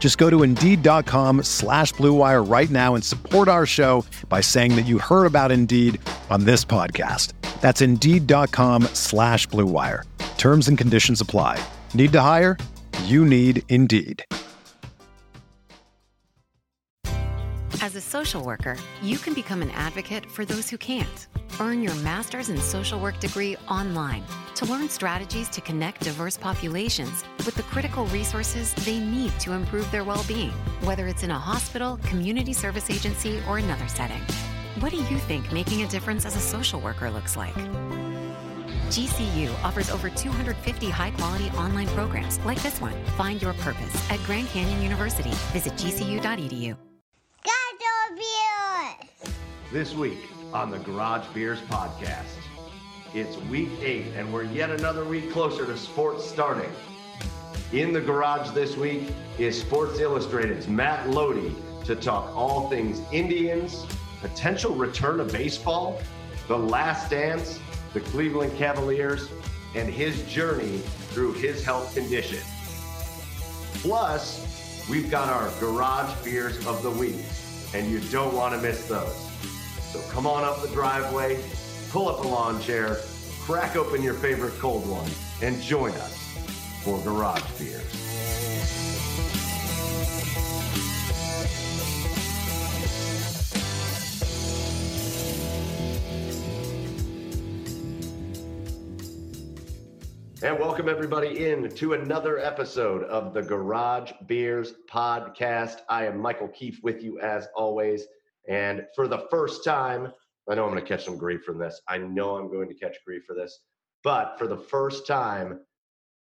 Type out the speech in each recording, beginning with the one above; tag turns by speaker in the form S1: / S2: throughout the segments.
S1: Just go to Indeed.com slash BlueWire right now and support our show by saying that you heard about Indeed on this podcast. That's Indeed.com slash BlueWire. Terms and conditions apply. Need to hire? You need Indeed.
S2: As a social worker, you can become an advocate for those who can't. Earn your master's in social work degree online to learn strategies to connect diverse populations with the critical resources they need to improve their well being, whether it's in a hospital, community service agency, or another setting. What do you think making a difference as a social worker looks like? GCU offers over 250 high quality online programs like this one. Find your purpose at Grand Canyon University. Visit gcu.edu.
S3: This week on the Garage Beers podcast, it's week eight, and we're yet another week closer to sports starting. In the garage this week is Sports Illustrated's Matt Loede to talk all things Indians, potential return of baseball, the last dance, the Cleveland Cavaliers, and his journey through his health condition. Plus, we've got our garage beers of the week, and you don't want to miss those. So come on up the driveway, pull up a lawn chair, crack open your favorite cold one, and join us for Garage Beers. And welcome everybody in to another episode of the Garage Beers podcast. I am Michael Keefe with you as always. And for the first time, I know I'm going to catch some grief from this. I know I'm going to catch grief for this. But for the first time,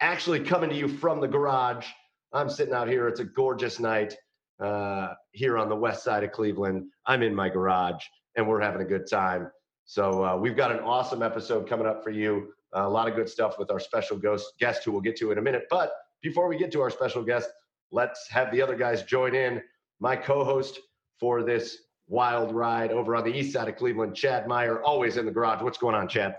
S3: actually coming to you from the garage, I'm sitting out here. It's a gorgeous night uh, here on the west side of Cleveland. I'm in my garage and we're having a good time. So uh, we've got an awesome episode coming up for you. Uh, a lot of good stuff with our special ghost guest who we'll get to in a minute. But before we get to our special guest, let's have the other guys join in. My co-host for this wild ride over on the east side of Cleveland. Chad Meyer, always in the garage. What's going on, Chad?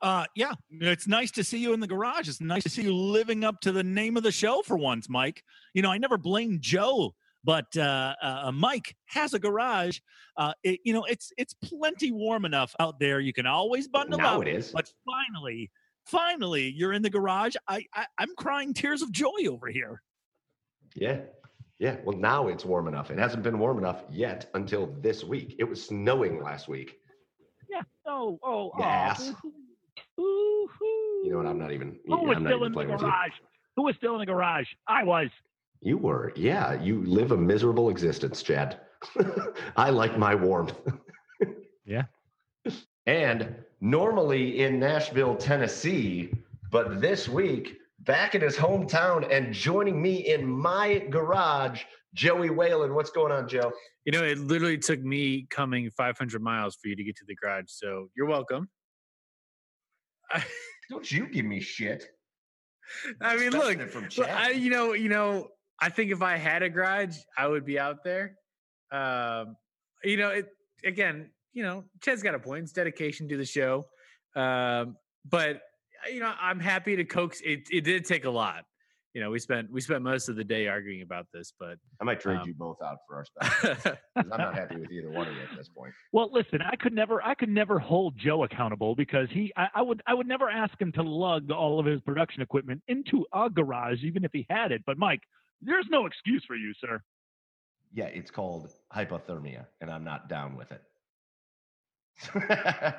S4: Uh, yeah, it's nice to see you in the garage. It's nice to see you living up to the name of the show for once, Mike. You know, I never blame Joe, but uh, uh, Mike has a garage. Uh, it, you know, it's it's plenty warm enough out there. You can always bundle
S3: now
S4: up.
S3: it is.
S4: But finally, finally, you're in the garage. I, I I'm crying tears of joy over here.
S3: Yeah, yeah, well, now it's warm enough. It hasn't been warm enough yet until this week. It was snowing last week.
S4: Yeah. Oh, oh,
S3: Yes.
S4: oh.
S3: You know what? I'm not even.
S4: Who was
S3: I'm not
S4: still
S3: even
S4: in the
S3: playing with you.
S4: garage? Who was still in the garage? I was.
S3: You were. Yeah, you live a miserable existence, Chad. I like my warmth.
S4: Yeah.
S3: And normally in Nashville, Tennessee, but this week back in his hometown and joining me in my garage, Joey Whalen. What's going on, Joe?
S5: You know, it literally took me coming 500 miles for you to get to the garage. So you're welcome. I,
S3: Don't you give me shit.
S5: I mean, look,
S3: it from Chad.
S5: I, you know, you know, I think if I had a garage, I would be out there. Um, you know, it again, you know, Chad's got a point. It's dedication to the show. Um, but you know, I'm happy to coax. It, it did take a lot. You know, we spent we spent most of the day arguing about this, but
S3: I might trade
S5: Um,
S3: you both out for our special. 'cause I'm not happy with either one of you at this point.
S6: Well, listen, I could never, I could never hold Joe accountable because he, I, I would, I would never ask him to lug all of his production equipment into a garage, even if he had it. But Mike, there's no excuse for you, sir.
S3: Yeah, it's called hypothermia, and I'm not down with it.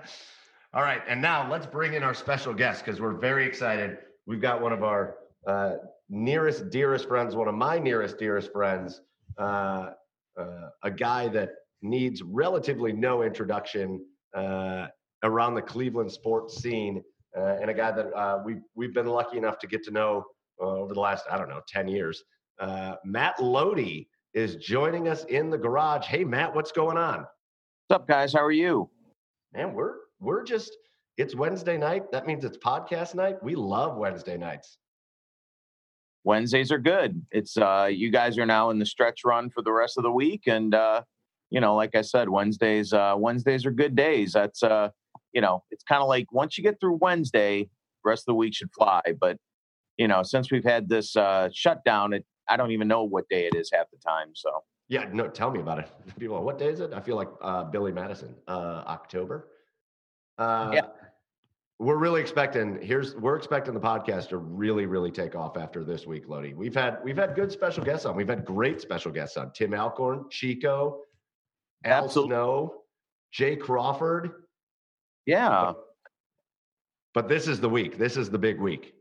S3: All right, and now let's bring in our special guest because we're very excited. We've got one of our uh, nearest, dearest friends, one of my nearest, dearest friends, uh, uh, a guy that needs relatively no introduction uh, around the Cleveland sports scene, uh, and a guy that uh, we've we've been lucky enough to get to know over the last I don't know ten years. Matt Loede is joining us in the garage. Hey, Matt, what's going on?
S7: What's up, guys? How are you?
S3: Man, we're we're just it's Wednesday night. That means it's podcast night. We love Wednesday nights.
S7: Wednesdays are good. It's uh you guys are now in the stretch run for the rest of the week and uh you know, like I said, Wednesdays uh Wednesdays are good days. That's uh you know, it's kind of like once you get through Wednesday, rest of the week should fly, but you know, since we've had this uh shutdown, it I don't even know what day it is half the time, so
S3: yeah, no, tell me about it. People, what day is it? I feel like uh, Billy Madison. Uh, October. Uh, yeah. We're really expecting. Here's we're expecting the podcast to really, really take off after this week, Loede. We've had we've had good special guests on. We've had great special guests on. Tim Alcorn, Chico, Al Absolutely. Snow, Jay Crawford.
S7: Yeah.
S3: But, but this is the week. This is the big week.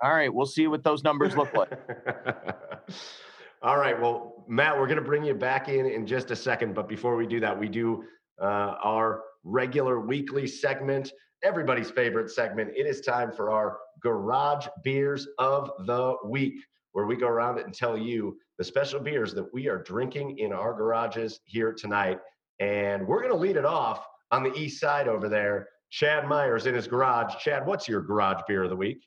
S7: All right, we'll see what those numbers look like.
S3: All right. Well, Matt, we're going to bring you back in in just a second. But before we do that, we do uh, our regular weekly segment, everybody's favorite segment. It is time for our garage beers of the week, where we go around it and tell you the special beers that we are drinking in our garages here tonight. And we're going to lead it off on the east side over there. Chad Myers in his garage. Chad, what's your garage beer of the week?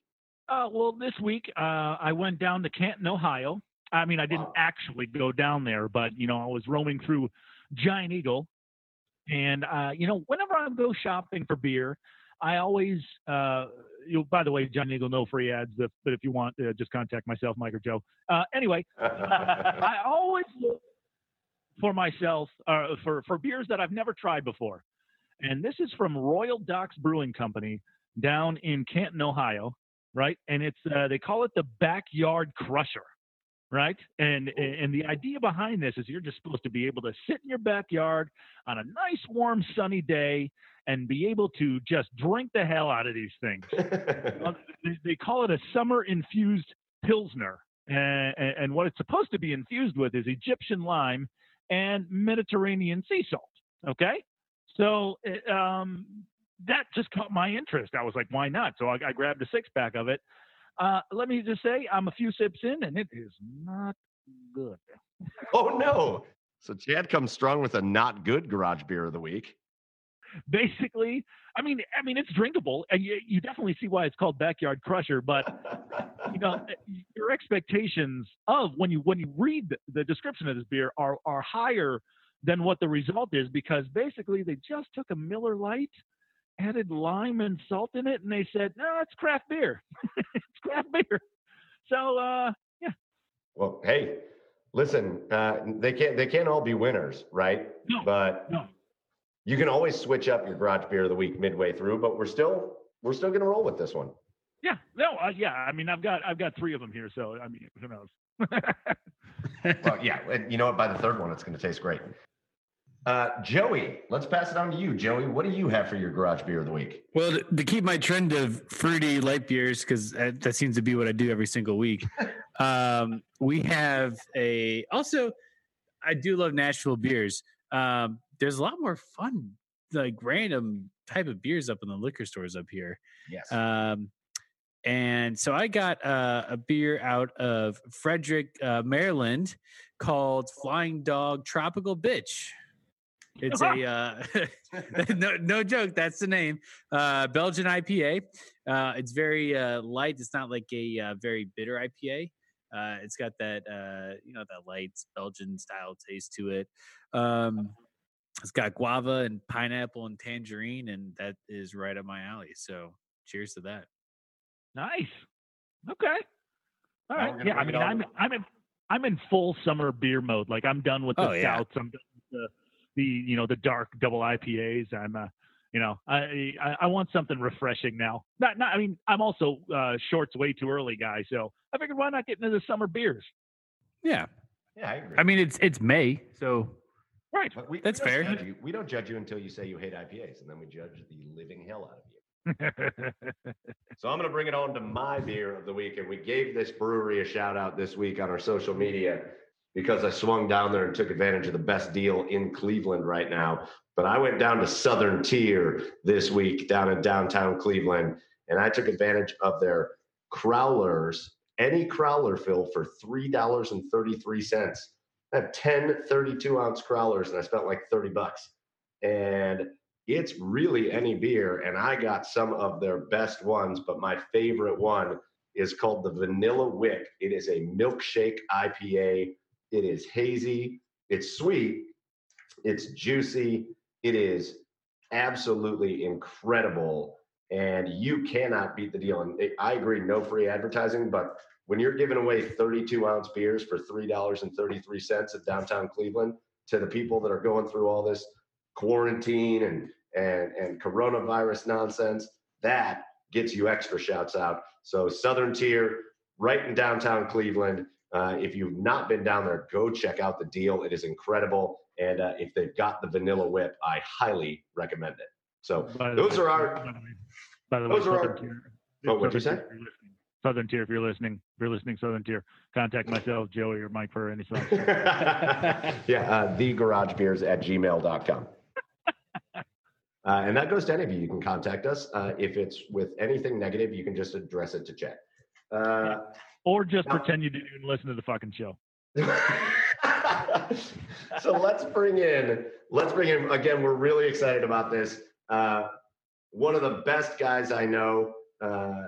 S6: Uh, well, this week uh, I went down to Canton, Ohio, I mean, I didn't wow. actually go down there, but you know, I was roaming through Giant Eagle, and uh, you know, whenever I go shopping for beer, I always, uh, you know, by the way, Giant Eagle, no free ads, if, but if you want, uh, just contact myself, Mike or Joe. Uh, anyway, I always look for myself uh, for for beers that I've never tried before, and this is from Royal Docks Brewing Company down in Canton, Ohio, right? And it's uh, they call it the Backyard Crusher right? And and the idea behind this is you're just supposed to be able to sit in your backyard on a nice, warm, sunny day and be able to just drink the hell out of these things. they call it a summer infused pilsner, and, and what it's supposed to be infused with is Egyptian lime and Mediterranean sea salt. Okay, so um, that just caught my interest. I was like, why not? So I, I grabbed a six pack of it uh, let me just say, I'm a few sips in, and it is not good.
S3: oh no! So Chad comes strong with a not good garage beer of the week.
S6: Basically, I mean, I mean, it's drinkable, and you, you definitely see why it's called Backyard Crusher. But you know, your expectations of when you when you read the, the description of this beer are are higher than what the result is because basically they just took a Miller Lite added lime and salt in it, and they said, "No, it's craft beer. it's craft beer." So, uh, yeah.
S3: Well, hey, listen, uh, they can't they can't all be winners, right?
S6: No,
S3: but
S6: no.
S3: you can always switch up your garage beer of the week midway through. But we're still we're still going to roll with this one.
S6: Yeah, no, uh, yeah. I mean, I've got I've got three of them here, so I mean, who knows?
S3: well, yeah, and you know what? By the third one, it's going to taste great. Uh, Joey, let's pass it on to you. Joey, what do you have for your garage beer of the week?
S5: Well, to, to keep my trend of fruity light beers, because that, that, seems to be what I do every single week, um, we have a. Also, I do love Nashville beers. Um, there's a lot more fun, like random type of beers up in the liquor stores up here.
S3: Yes.
S5: Um, and so I got uh, a beer out of Frederick, uh, Maryland, called Flying Dog Tropical Bitch. It's a uh, no, no joke. That's the name. Uh, Belgian IPA. Uh, it's very uh, light. It's not like a uh, very bitter IPA. Uh, it's got that uh, you know that light Belgian style taste to it. Um, it's got guava and pineapple and tangerine, and that is right up my alley. So, cheers to that.
S6: Nice. Okay. All right. Yeah. I mean, I'm I'm in I'm in full summer beer mode. Like I'm done with the oh, stouts. Yeah. I'm done with the the you know the dark double IPAs. I'm uh, you know I, I, I want something refreshing now. Not not I mean I'm also uh, shorts way too early guy, so I figured why not get into the summer beers.
S5: Yeah,
S3: yeah, I agree.
S5: I mean it's it's May, so
S6: Right.
S3: But we,
S5: That's
S3: we
S5: fair.
S3: you- We don't judge you until you say you hate IPAs, and then we judge the living hell out of you. So I'm going to bring it on to my beer of the week. And we gave this brewery a shout out this week on our social media because I swung down there and took advantage of the best deal in Cleveland right now. But I went down to Southern Tier this week down in downtown Cleveland and I took advantage of their crowlers, any crowler fill for $3.33. I have 10 32 ounce crowlers and I spent like 30 bucks. And it's really any beer and i got some of their best ones but my favorite one is called the vanilla whip it is a milkshake ipa it is hazy. It's sweet. It's juicy. It is absolutely incredible. And you cannot beat the deal. And i agree no free advertising but when you're giving away 32 ounce beers for $3.33 at downtown cleveland to the people that are going through all this quarantine and and and coronavirus nonsense that gets you extra shouts out. So southern tier right in downtown cleveland uh, if you've not been down there go check out the deal it is incredible and uh, if they've got the vanilla whip i highly recommend it so
S6: By
S3: those
S6: way-
S3: are our
S6: By the way, by the
S3: those
S6: way,
S3: are
S6: Southern
S3: our-
S6: Tier.
S3: Oh, what'd you say?
S6: If you're listening. Southern Tier, if you're listening, if you're listening, Southern Tier, contact myself, Joey, or Mike for any sort.
S3: yeah, uh, thegaragebeers at gmail.com. Uh, and that goes to any of you. You can contact us. Uh, if it's with anything negative, you can just address it to Chet. Uh,
S6: Or just
S3: Now-
S6: pretend you didn't even listen to the fucking show.
S3: so let's bring in, let's bring in, again, we're really excited about this. Uh, one of the best guys I know, uh,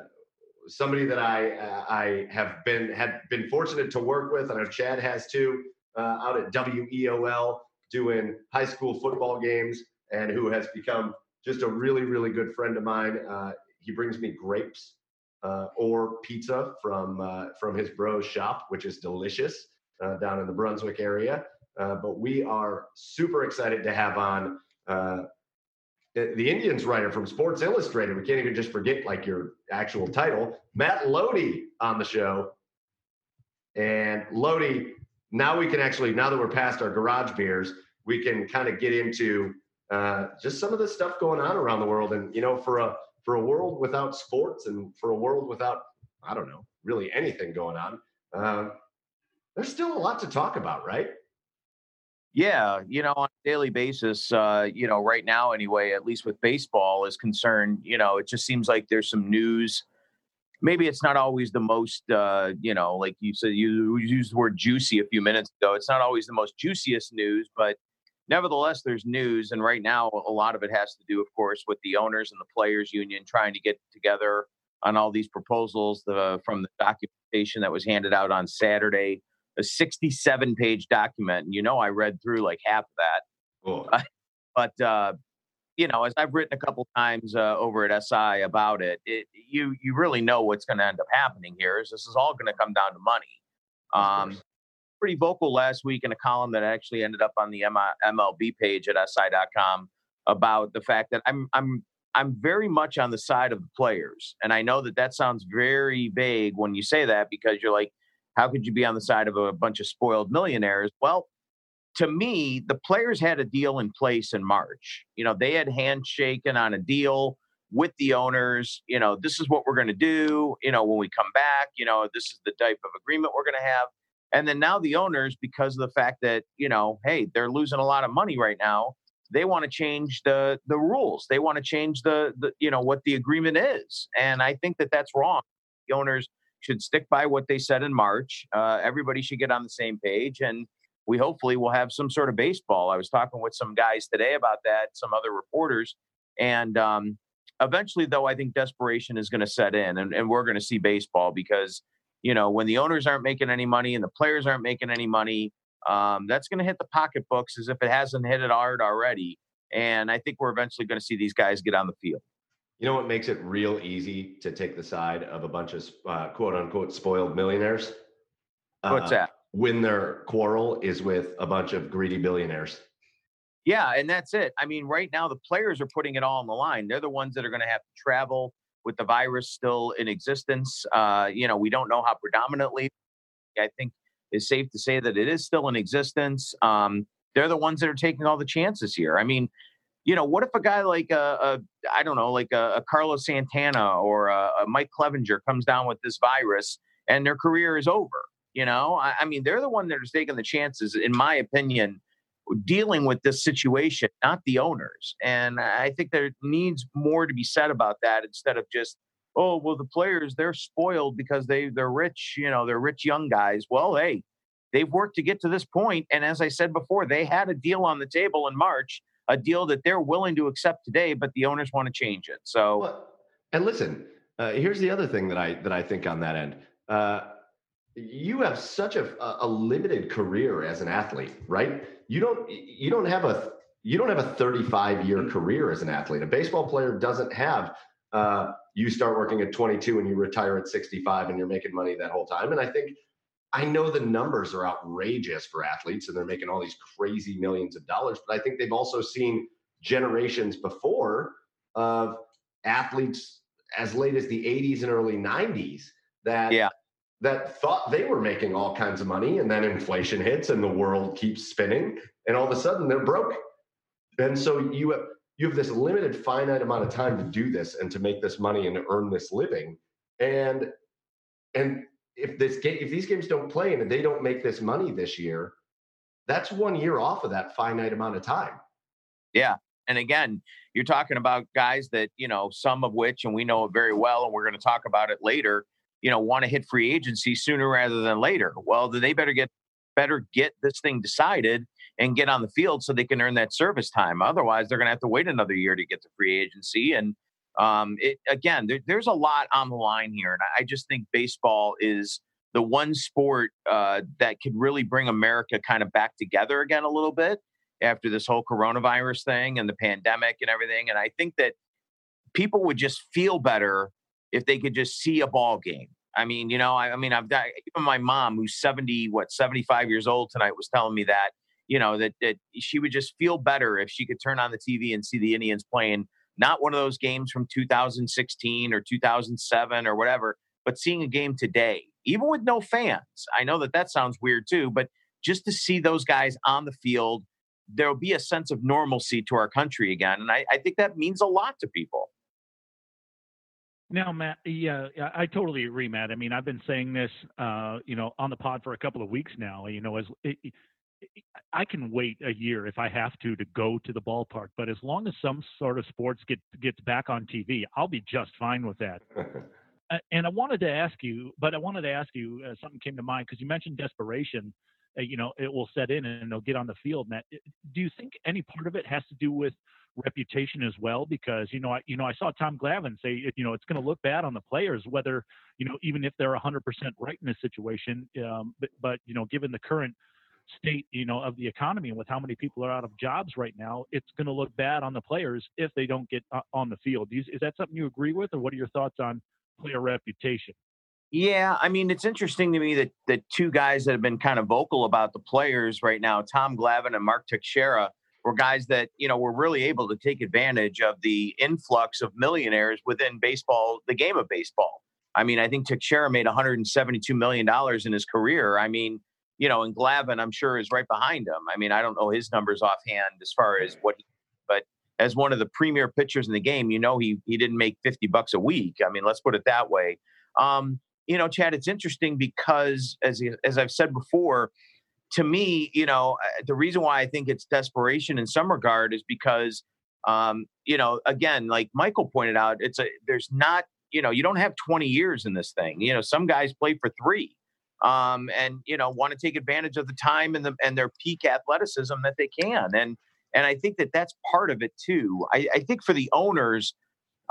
S3: somebody that I, uh, I have been, had been fortunate to work with. I know Chad has too, uh, out at WEOL doing high school football games and who has become just a really, really good friend of mine. Uh, he brings me grapes uh, or pizza from uh, from his bro's shop, which is delicious uh, down in the Brunswick area. Uh, but we are super excited to have on uh, the, Indians writer from Sports Illustrated. We can't even just forget like your actual title, Matt Loede, on the show. And Loede, now we can actually, now that we're past our garage beers, we can kind of get into uh, just some of the stuff going on around the world. And you know, for a for a world without sports and for a world without, I don't know, really anything going on, um, there's still a lot to talk about, right?
S7: Yeah, you know, on a daily basis, uh, you know, right now anyway, at least with baseball is concerned, you know, it just seems like there's some news. Maybe it's not always the most, uh, you know, like you said, you used the word juicy a few minutes ago. It's not always the most juiciest news, but nevertheless, there's news. And right now, a lot of it has to do, of course, with the owners and the players union trying to get together on all these proposals the, from the documentation that was handed out on Saturday a 67 page document. And you know, I read through like half of that.
S3: Cool.
S7: But, uh, you know, as I've written a couple times uh, over at SI about it, it, you you really know what's going to end up happening here. Is this is all going to come down to money. Um, pretty vocal last week in a column that actually ended up on the MLB page at SI.com about the fact that I'm I'm I'm very much on the side of the players, and I know that that sounds very vague when you say that because you're like, how could you be on the side of a bunch of spoiled millionaires? Well, to me, the players had a deal in place in March. You know, they had handshaken on a deal with the owners. You know, this is what we're going to do. You know, when we come back, you know, this is the type of agreement we're going to have. And then now the owners, because of the fact that, you know, hey, they're losing a lot of money right now, they want to change the the rules. They want to change the, the you know what the agreement is. And I think that that's wrong. The owners should stick by what they said in March. Uh, everybody should get on the same page, and we hopefully will have some sort of baseball. I was talking with some guys today about that, some other reporters, and um, eventually, though, I think desperation is going to set in, and, and we're going to see baseball because you know when the owners aren't making any money and the players aren't making any money, um, that's going to hit the pocketbooks as if it hasn't hit it hard already. And I think we're eventually going to see these guys get on the field.
S3: You know what makes it real easy to take the side of a bunch of uh, quote unquote spoiled millionaires?
S7: What's
S3: Uh,
S7: that?
S3: When their quarrel is with a bunch of greedy billionaires.
S7: Yeah, and that's it. I mean, right now the players are putting it all on the line. They're the ones that are going to have to travel with the virus still in existence. Uh, you know, we don't know how predominantly. I think it's safe to say that it is still in existence. Um, they're the ones that are taking all the chances here. I mean, you know, what if a guy like a, uh, a I don't know, like a, a Carlos Santana or a, a, Mike Clevinger comes down with this virus and their career is over? You know, I, I mean, they're the one that is taking the chances, in my opinion, dealing with this situation, not the owners. And I think there needs more to be said about that instead of just, oh, well, the players they're spoiled because they they're rich, you know, they're rich young guys. Well, hey, they've worked to get to this point, and as I said before, they had a deal on the table in March a deal that they're willing to accept today, but the owners want to change it. So,
S3: well, and listen, uh, here's the other thing that I that I think on that end. Uh, you have such a, a limited career as an athlete, right? You don't you don't have a you don't have a 35 year career as an athlete. A baseball player doesn't have uh, you start working at 22 and you retire at 65 and you're making money that whole time. And I think I know the numbers are outrageous for athletes and they're making all these crazy millions of dollars, but I think they've also seen generations before of athletes as late as the 80s and early 90s that yeah. That thought they were making all kinds of money and then inflation hits and the world keeps spinning and all of a sudden they're broke. And so you have you have this limited finite amount of time to do this and to make this money and to earn this living. And and if this game, if these games don't play and they don't make this money this year, that's one year off of that finite amount of time.
S7: Yeah. And again, you're talking about guys that, you know, some of which, and we know it very well, and we're going to talk about it later, you know, want to hit free agency sooner rather than later. Well, they better get better get this thing decided and get on the field so they can earn that service time. Otherwise, they're going to have to wait another year to get to free agency. And um, it again, there, there's a lot on the line here, and I just think baseball is the one sport uh, that could really bring America kind of back together again a little bit after this whole coronavirus thing and the pandemic and everything. And I think that people would just feel better if they could just see a ball game. I mean, you know, I, I mean, I've got even my mom, who's 70, what, 75 years old tonight, was telling me that, you know, that, that she would just feel better if she could turn on the TV and see the Indians playing not one of those games from 2016 or 2007 or whatever, but seeing a game today, even with no fans. I know that that sounds weird too, but just to see those guys on the field, there'll be a sense of normalcy to our country again. And I, I think that means a lot to people.
S6: Now, Matt, yeah, I totally agree, Matt. I mean, I've been saying this, uh, you know, on the pod for a couple of weeks now. You know, as it, I can wait a year if I have to to go to the ballpark, but as long as some sort of sports get gets back on TV, I'll be just fine with that. and I wanted to ask you, but I wanted to ask you uh, something came to mind because you mentioned desperation. Uh, you know, it will set in and they'll get on the field. Matt, do you think any part of it has to do with reputation as well? Because you know, I you know, I saw Tom Glavine say, you know, it's going to look bad on the players whether you know even if they're 100% right in this situation. Um, but but you know, given the current state, you know, of the economy and with how many people are out of jobs right now, it's going to look bad on the players if they don't get uh, on the field. Is, is that something you agree with, or what are your thoughts on player reputation?
S7: Yeah, I mean, it's interesting to me that the two guys that have been kind of vocal about the players right now, Tom Glavine and Mark Teixeira, were guys that you know were really able to take advantage of the influx of millionaires within baseball, the game of baseball. I mean, I think Teixeira made 172 million dollars in his career. I mean, you know, and Glavine, I'm sure, is right behind him. I mean, I don't know his numbers offhand as far as what, he, but as one of the premier pitchers in the game, you know, he he didn't make 50 bucks a week. I mean, let's put it that way. Um, you know, Chad, it's interesting because as as I've said before, to me, you know, the reason why I think it's desperation in some regard is because, um, you know, again, like Michael pointed out, it's a there's not, you know, you don't have 20 years in this thing. You know, some guys play for three um, and you know want to take advantage of the time and the and their peak athleticism that they can. And and I think that that's part of it too. I, I think for the owners,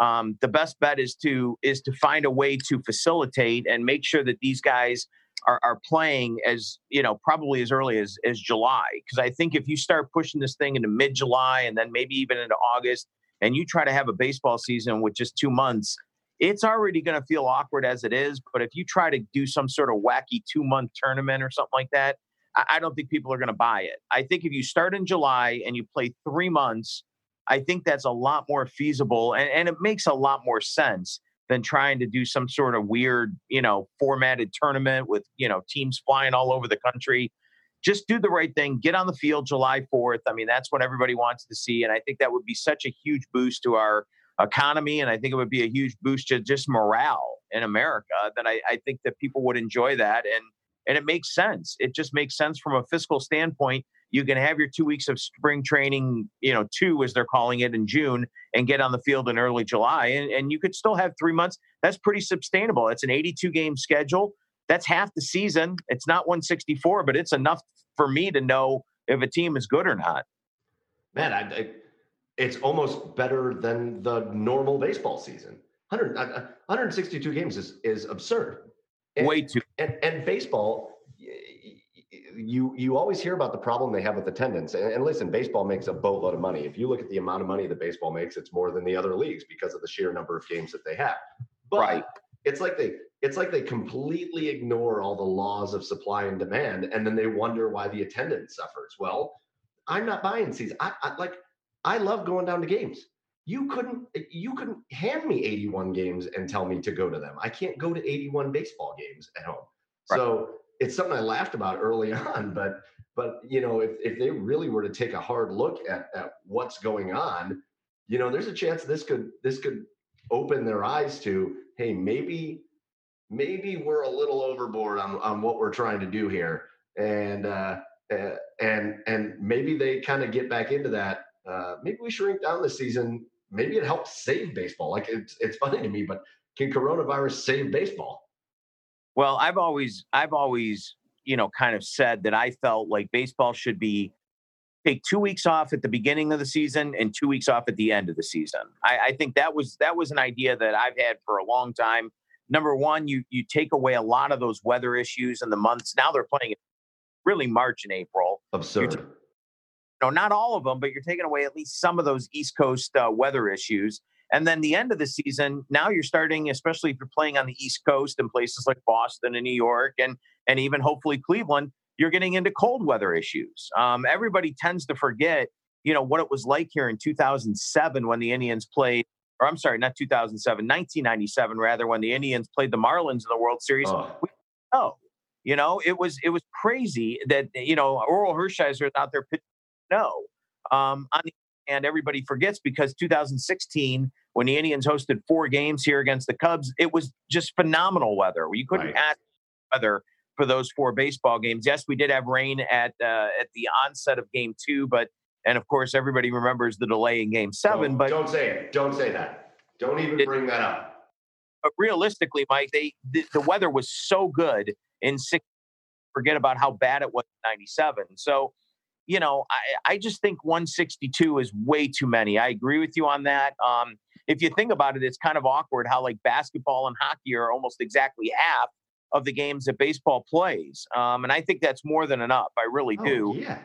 S7: um, the best bet is to is to find a way to facilitate and make sure that these guys are, are playing as you know probably as early as as July. Because I think if you start pushing this thing into mid July and then maybe even into August, and you try to have a baseball season with just two months, it's already going to feel awkward as it is. But if you try to do some sort of wacky two month tournament or something like that, I don't think people are going to buy it. I think if you start in July and you play three months, I think that's a lot more feasible and, and it makes a lot more sense than trying to do some sort of weird, you know, formatted tournament with, you know, teams flying all over the country. just do the right thing. Get on the field July 4th. I mean, that's what everybody wants to see. And I think that would be such a huge boost to our economy. And I think it would be a huge boost to just morale in America that I, I think that people would enjoy that. And, and it makes sense. It just makes sense from a fiscal standpoint. You can have your two weeks of spring training, you know, two as they're calling it in June, and get on the field in early July. And, and you could still have three months. That's pretty sustainable. It's an 82 game schedule that's half the season. It's not 164, but it's enough for me to know if a team is good or not.
S3: Man, I, I, it's almost better than the normal baseball season. 100, 162 uh, uh, games is, is absurd.
S7: And, Way too.
S3: And, and baseball, you you always hear about the problem they have with attendance. And, and, listen, baseball makes a boatload of money. If you look at the amount of money that baseball makes, it's more than the other leagues because of the sheer number of games that they have. But right. it's like they it's like they completely ignore all the laws of supply and demand and then they wonder why the attendance suffers well i'm not buying season I, I, like i love going down to games you couldn't you couldn't hand me 81 games and tell me to go to them i can't go to 81 baseball games at home right. so it's something i laughed about early on but but you know if, if they really were to take a hard look at, at what's going on you know there's a chance this could this could open their eyes to hey maybe maybe we're a little overboard on, on what we're trying to do here. And, uh, and, and maybe they kind of get back into that. Uh, maybe we shrink down the season. Maybe it helps save baseball. Like it's, it's funny to me, but can coronavirus save baseball?
S7: Well, I've always, I've always, you know, kind of said that I felt like baseball should be take two weeks off at the beginning of the season and two weeks off at the end of the season. I, I, think that was that was an idea that I've had for a long time number one, you you take away a lot of those weather issues in the months. Now they're playing really March and April.
S3: Absurd.
S7: T- no, not all of them, but you're taking away at least some of those East Coast uh, weather issues. And then the end of the season, now you're starting, especially if you're playing on the East Coast in places like Boston and New York, and and even hopefully Cleveland, you're getting into cold weather issues. Um, everybody tends to forget, you know, what it was like here in 2007 when the Indians played or I'm sorry, not 2007, 1997 rather, when the Indians played the Marlins in the World Series. Oh. We, you know, it was it was crazy that you know Orel Hershiser is out there pitching. No, um, on the and everybody forgets because 2016 when the Indians hosted four games here against the Cubs, it was just phenomenal weather. You couldn't right. ask weather for those four baseball games. Yes, we did have rain at uh, at the onset of Game Two, but and of course, everybody remembers the delay in game 7
S3: don't,
S7: but
S3: don't say it. Don't say that. Don't even it, bring that up.
S7: But realistically, Mike, they the, the, weather was so good in six. Forget about how bad it was in 97. So, you know, I, I just think 162 is way too many. I agree with you on that. Um, if you think about it, it's kind of awkward how like basketball and hockey are almost exactly half of the games that baseball plays. Um, and I think that's more than enough. I really
S3: oh,
S7: do.
S3: Yeah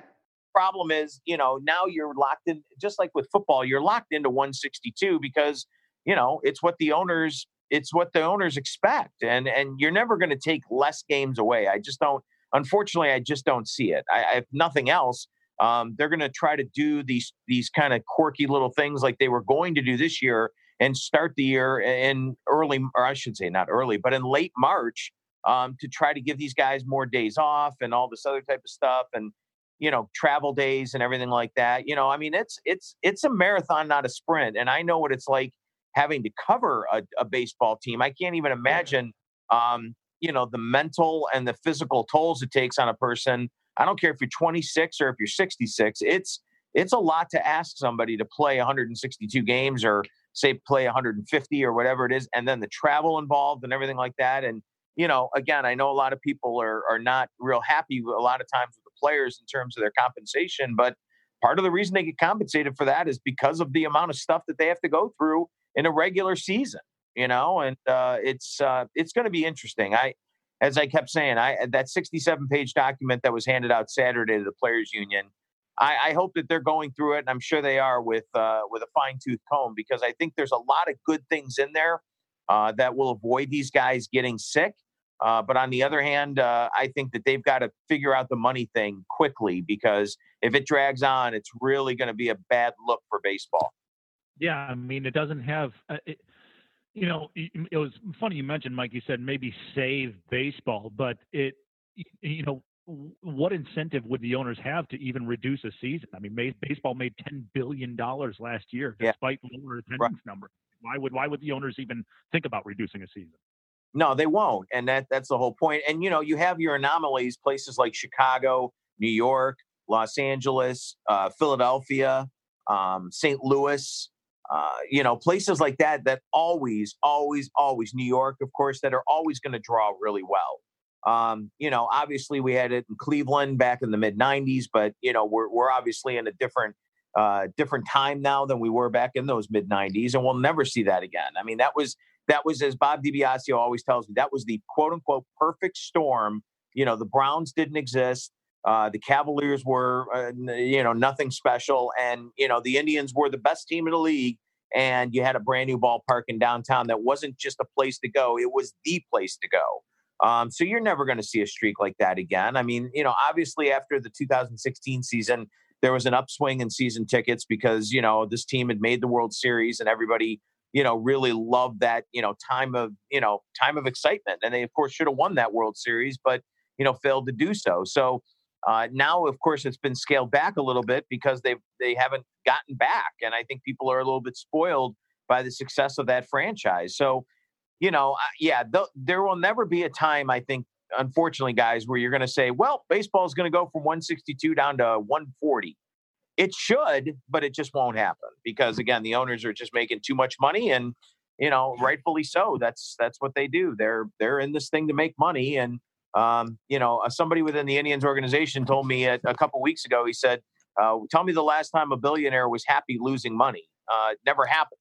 S7: problem is, you know, now you're locked in, just like with football, you're locked into 162 because, you know, it's what the owners, it's what the owners expect. And, and you're never going to take less games away. I just don't, unfortunately, I just don't see it. I, if nothing else, um, they're going to try to do these, these kind of quirky little things like they were going to do this year and start the year in early, or I should say not early, but in late March um, to try to give these guys more days off and all this other type of stuff. And, you know travel days and everything like that you know i mean it's it's it's a marathon not a sprint and i know what it's like having to cover a, a baseball team i can't even imagine um, you know the mental and the physical tolls it takes on a person i don't care if you're 26 or if you're 66 it's it's a lot to ask somebody to play 162 games or say play 150 or whatever it is and then the travel involved and everything like that and you know again i know a lot of people are are not real happy a lot of times with the players in terms of their compensation. But part of the reason they get compensated for that is because of the amount of stuff that they have to go through in a regular season. You know, and uh, it's uh, it's going to be interesting. I, as I kept saying, I that 67 page document that was handed out Saturday to the players union. I, I hope that they're going through it, and I'm sure they are with uh, with a fine tooth comb because I think there's a lot of good things in there uh, that will avoid these guys getting sick uh, but on the other hand, uh, I think that they've got to figure out the money thing quickly because if it drags on, it's really going to be a bad look for baseball.
S6: Yeah, I mean, it doesn't have. Uh, it, you know, it was funny you mentioned, Mike. You said maybe save baseball, but it, you know, what incentive would the owners have to even reduce a season? I mean, baseball made ten billion dollars last year despite yeah. lower attendance right. numbers. Why would why would the owners even think about reducing a season?
S7: No, they won't, and that that's the whole point. And you know, you have your anomalies, places like Chicago, New York, Los Angeles, uh, Philadelphia, um, St. Louis. Uh, you know, places like that that always, always, always New York, of course, that are always going to draw really well. Um, you know, obviously we had it in Cleveland back in the mid '90s, but you know we're we're obviously in a different uh, different time now than we were back in those mid '90s, and we'll never see that again. I mean, that was that was as Bob DiBiasio always tells me, that was the quote unquote perfect storm. You know, the Browns didn't exist. Uh, the Cavaliers were, uh, you know, nothing special, and you know the Indians were the best team in the league. And you had a brand new ballpark in downtown that wasn't just a place to go; it was the place to go. Um, so you're never going to see a streak like that again. I mean, you know, obviously after the 2016 season, there was an upswing in season tickets because you know this team had made the World Series and everybody you know really loved that you know time of you know time of excitement and they of course should have won that World Series, but you know failed to do so. So. Uh, now, of course, it's been scaled back a little bit because they they haven't gotten back, and I think people are a little bit spoiled by the success of that franchise. So, you know, yeah, th- there will never be a time, I think, unfortunately, guys, where you're going to say, well, baseball is going to go from 162 down to 140. It should, but it just won't happen because, again, the owners are just making too much money, and you know, rightfully so. That's that's what they do. They're they're in this thing to make money, and um, you know, uh, somebody within the Indians organization told me a, a couple weeks ago. He said, uh, "Tell me the last time a billionaire was happy losing money. Uh, never happened."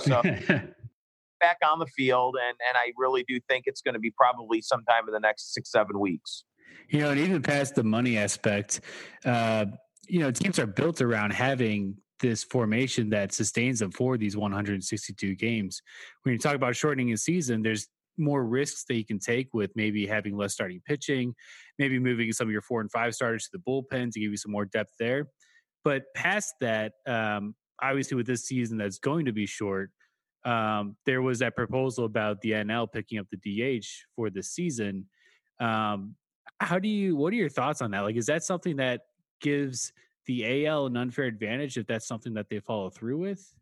S7: So back on the field, and and I really do think it's going to be probably sometime in the next six seven weeks.
S5: You know, and even past the money aspect, uh, you know, teams are built around having this formation that sustains them for these 162 games. When you talk about shortening a season, there's more risks that you can take with maybe having less starting pitching, maybe moving some of your four and five starters to the bullpen to give you some more depth there. But past that, um, obviously with this season that's going to be short, um, there was that proposal about the NL picking up the DH for the season. Um, how do you? What are your thoughts on that? Like, is that something that gives the AL an unfair advantage if that's something that they follow through with?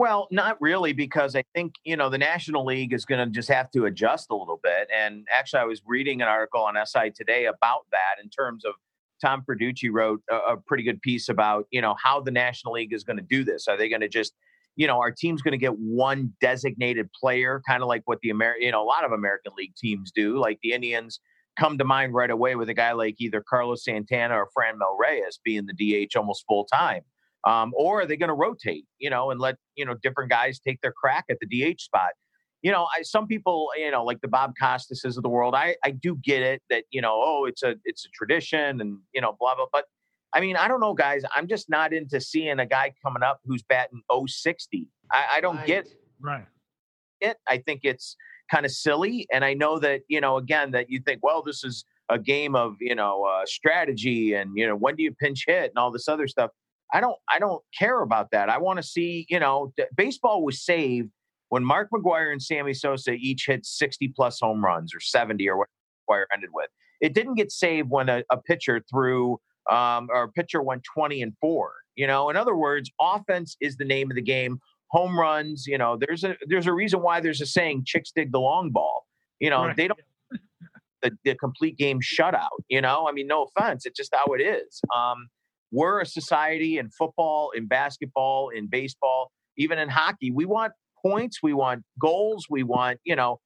S7: Well, not really, because I think you know the National League is going to just have to adjust a little bit. And actually, I was reading an article on SI today about that in terms of Tom Verducci wrote a, a pretty good piece about you know how the National League is going to do this. Are they going to just you know, our team's going to get one designated player, kind of like what the American, you know, a lot of American League teams do. Like the Indians come to mind right away with a guy like either Carlos Santana or Franmil Reyes being the DH almost full time. Um, or are they going to rotate, you know, and let, you know, different guys take their crack at the DH spot? You know, I, some people, you know, like the Bob Costases of the world, I, I do get it that, you know, oh, it's a, it's a tradition and, you know, blah, blah, but I mean, I don't know, guys. I'm just not into seeing a guy coming up who's batting 060. I, I don't
S4: right.
S7: get
S6: right.
S7: it. I think it's kind of silly. And I know that, you know, again, that you think, well, this is a game of, you know, uh, strategy and, you know, when do you pinch hit and all this other stuff. I don't, I don't care about that. I want to see, you know, baseball was saved when Mark McGwire and Sammy Sosa each hit 60 plus home runs or 70 or what McGwire ended with. It didn't get saved when a, a pitcher threw um, or pitcher went 20 and four. You know, in other words, offense is the name of the game. Home runs, you know, there's a there's a reason why there's a saying chicks dig the long ball. You know, right. they don't the, the complete game shutout. You know, I mean, no offense, it's just how it is. Um, we're a society in football, in basketball, in baseball, even in hockey. We want points, we want goals, we want, you know,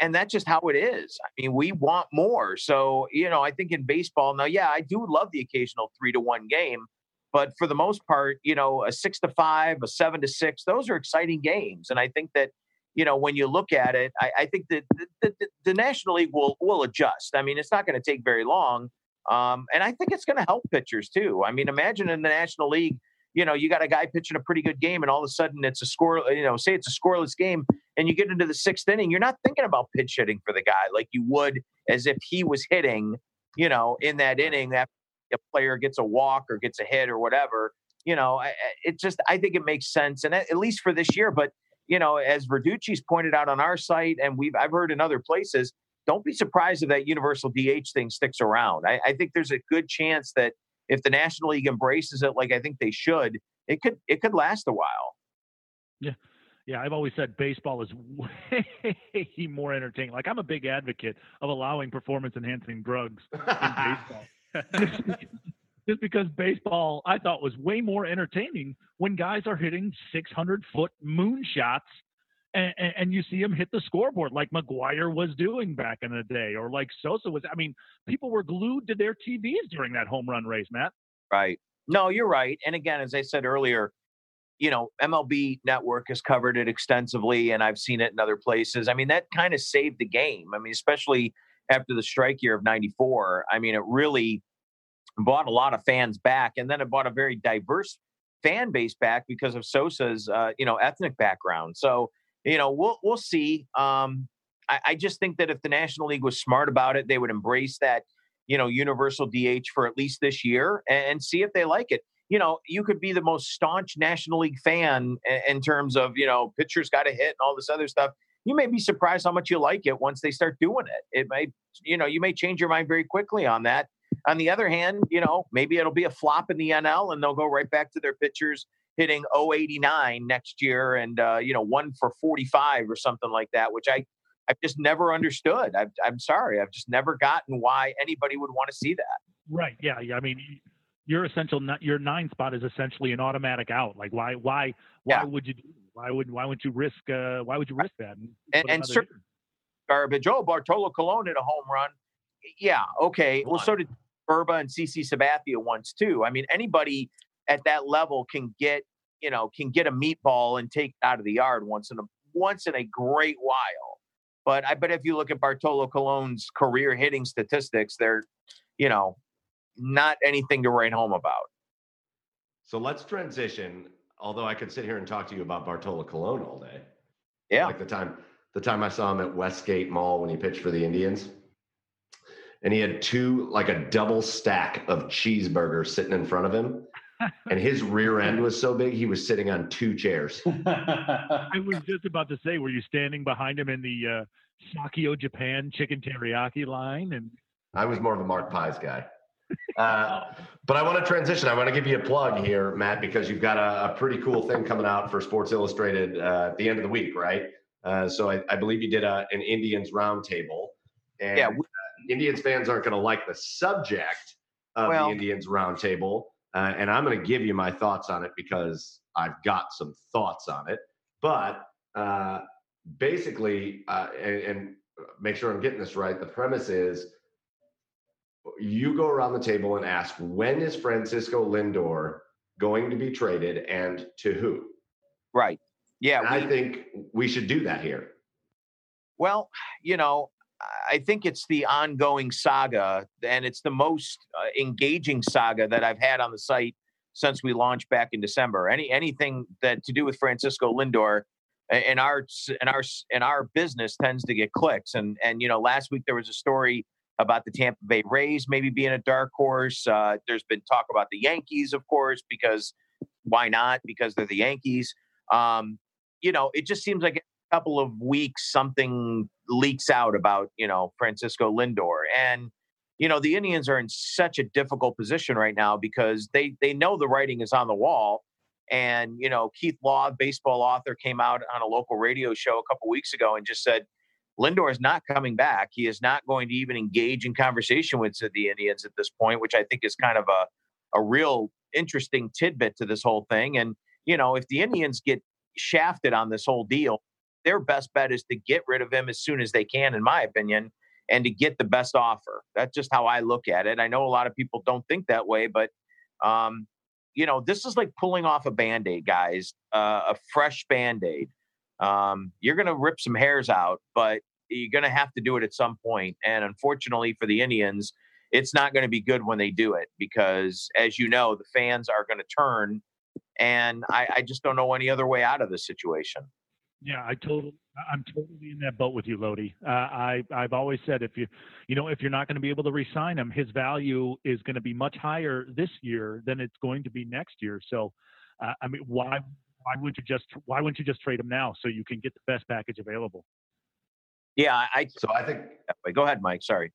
S7: and that's just how it is. I mean, we want more. So, you know, I think in baseball now, yeah, I do love the occasional three to one game, but for the most part, you know, a six to five, a seven to six, those are exciting games. And I think that, you know, when you look at it, I, I think that the, the, the, National League will will adjust. I mean, it's not going to take very long, um, and I think it's going to help pitchers too. I mean, imagine in the National League, you know, you got a guy pitching a pretty good game, and all of a sudden it's a score. You know, say it's a scoreless game, and you get into the sixth inning, you're not thinking about pitch hitting for the guy like you would as if he was hitting. You know, in that inning, that a player gets a walk or gets a hit or whatever. You know, it just I think it makes sense, and at least for this year. But you know, as Verducci's pointed out on our site, and we've I've heard in other places, don't be surprised if that universal DH thing sticks around. I, I think there's a good chance that if the National League embraces it like I think they should, it could it could last a while.
S6: Yeah. Yeah, I've always said baseball is way more entertaining. Like I'm a big advocate of allowing performance enhancing drugs in baseball. just because baseball I thought was way more entertaining when guys are hitting 600 foot moon shots and, and, you see him hit the scoreboard like McGwire was doing back in the day or like Sosa was. I mean, people were glued to their TVs during that home run race, Matt.
S7: Right. No, you're right. And again, as I said earlier, you know, MLB Network has covered it extensively, and I've seen it in other places. I mean, that kind of saved the game. I mean, especially after the strike year of 94. I mean, it really brought a lot of fans back, and then it brought a very diverse fan base back because of Sosa's, uh, you know, ethnic background. So, you know, we'll we'll see. Um, I, I just think that if the National League was smart about it, they would embrace that, you know, universal DH for at least this year and, and see if they like it. You know, you could be the most staunch National League fan in, in terms of, you know, pitchers got to hit and all this other stuff. You may be surprised how much you like it once they start doing it. It may, you know, you may change your mind very quickly on that on the other hand, you know, maybe it'll be a flop in the NL and they'll go right back to their pitchers hitting 089 next year and uh, you know one for 45 or something like that, which I I've just never understood. i am sorry, I've just never gotten why anybody would want to see that.
S6: Right? Yeah. Yeah. I mean, your essential your nine spot is essentially an automatic out. Like why why why yeah. would you do? Why would why would you risk uh, why would you risk that?
S7: And and, and certain garbage. Oh, Bartolo Colon hit a home run. Yeah. Okay. Well, so did Burba and CC Sabathia once too. I mean, anybody at that level can get you know can get a meatball and take out of the yard once in a once in a great while. But I bet if you look at Bartolo Colon's career hitting statistics, they're you know not anything to write home about.
S3: So let's transition. Although I could sit here and talk to you about Bartolo Colon all day.
S7: Yeah.
S3: Like the time the time I saw him at Westgate Mall when he pitched for the Indians and he had two like a double stack of cheeseburgers sitting in front of him and his rear end was so big he was sitting on two chairs.
S6: I was just about to say were you standing behind him in the uh, Sakkio Japan chicken teriyaki line? And
S3: i was more of a Mark Pi's guy. Uh, but i want to transition. I want to give you a plug here matt because you've got a, a pretty cool thing coming out for sports illustrated uh, at the end of the week right? Uh, so I, I, believe you did a, an indians roundtable. And yeah, we- Indians fans aren't going to like the subject of well, the Indians roundtable, uh, and I'm going to give you my thoughts on it because I've got some thoughts on it. But uh, basically, uh, and, and make sure I'm getting this right. The premise is you go around the table and ask when is Francisco Lindor going to be traded and to who?
S7: Right. Yeah.
S3: We, I think we should do that here.
S7: Well, you know, I think it's the ongoing saga, and it's the most uh, engaging saga that I've had on the site since we launched back in December. Any anything that to do with Francisco Lindor in our in our in our business tends to get clicks. And and you know, last week there was a story about the Tampa Bay Rays maybe being a dark horse. Uh, there's been talk about the Yankees, of course, because why not? Because they're the Yankees. Um, you know, it just seems like couple of weeks something leaks out about you know Francisco Lindor and you know the Indians are in such a difficult position right now because they they know the writing is on the wall and you know Keith Law baseball author came out on a local radio show a couple weeks ago and just said Lindor is not coming back. He is not going to even engage in conversation with the Indians at this point which I think is kind of a a real interesting tidbit to this whole thing and you know if the Indians get shafted on this whole deal their best bet is to get rid of him as soon as they can, in my opinion, and to get the best offer. That's just how I look at it. I know a lot of people don't think that way, but um, you know, this is like pulling off a band-aid, guys, uh, a fresh band-aid. Um, you're going to rip some hairs out, but you're going to have to do it at some point. And unfortunately for the Indians, it's not going to be good when they do it because, as you know, the fans are going to turn. And I, I just don't know any other way out of this situation.
S6: Yeah, I totally, I'm totally in that boat with you, Loede. Uh, I, I've always said if you, you know, if you're not going to be able to re-sign him, his value is going to be much higher this year than it's going to be next year. So, uh, I mean, why, why wouldn't you just, why wouldn't you just trade him now so you can get the best package available?
S7: Yeah, I.
S3: So I think.
S7: Go ahead, Mike. Sorry.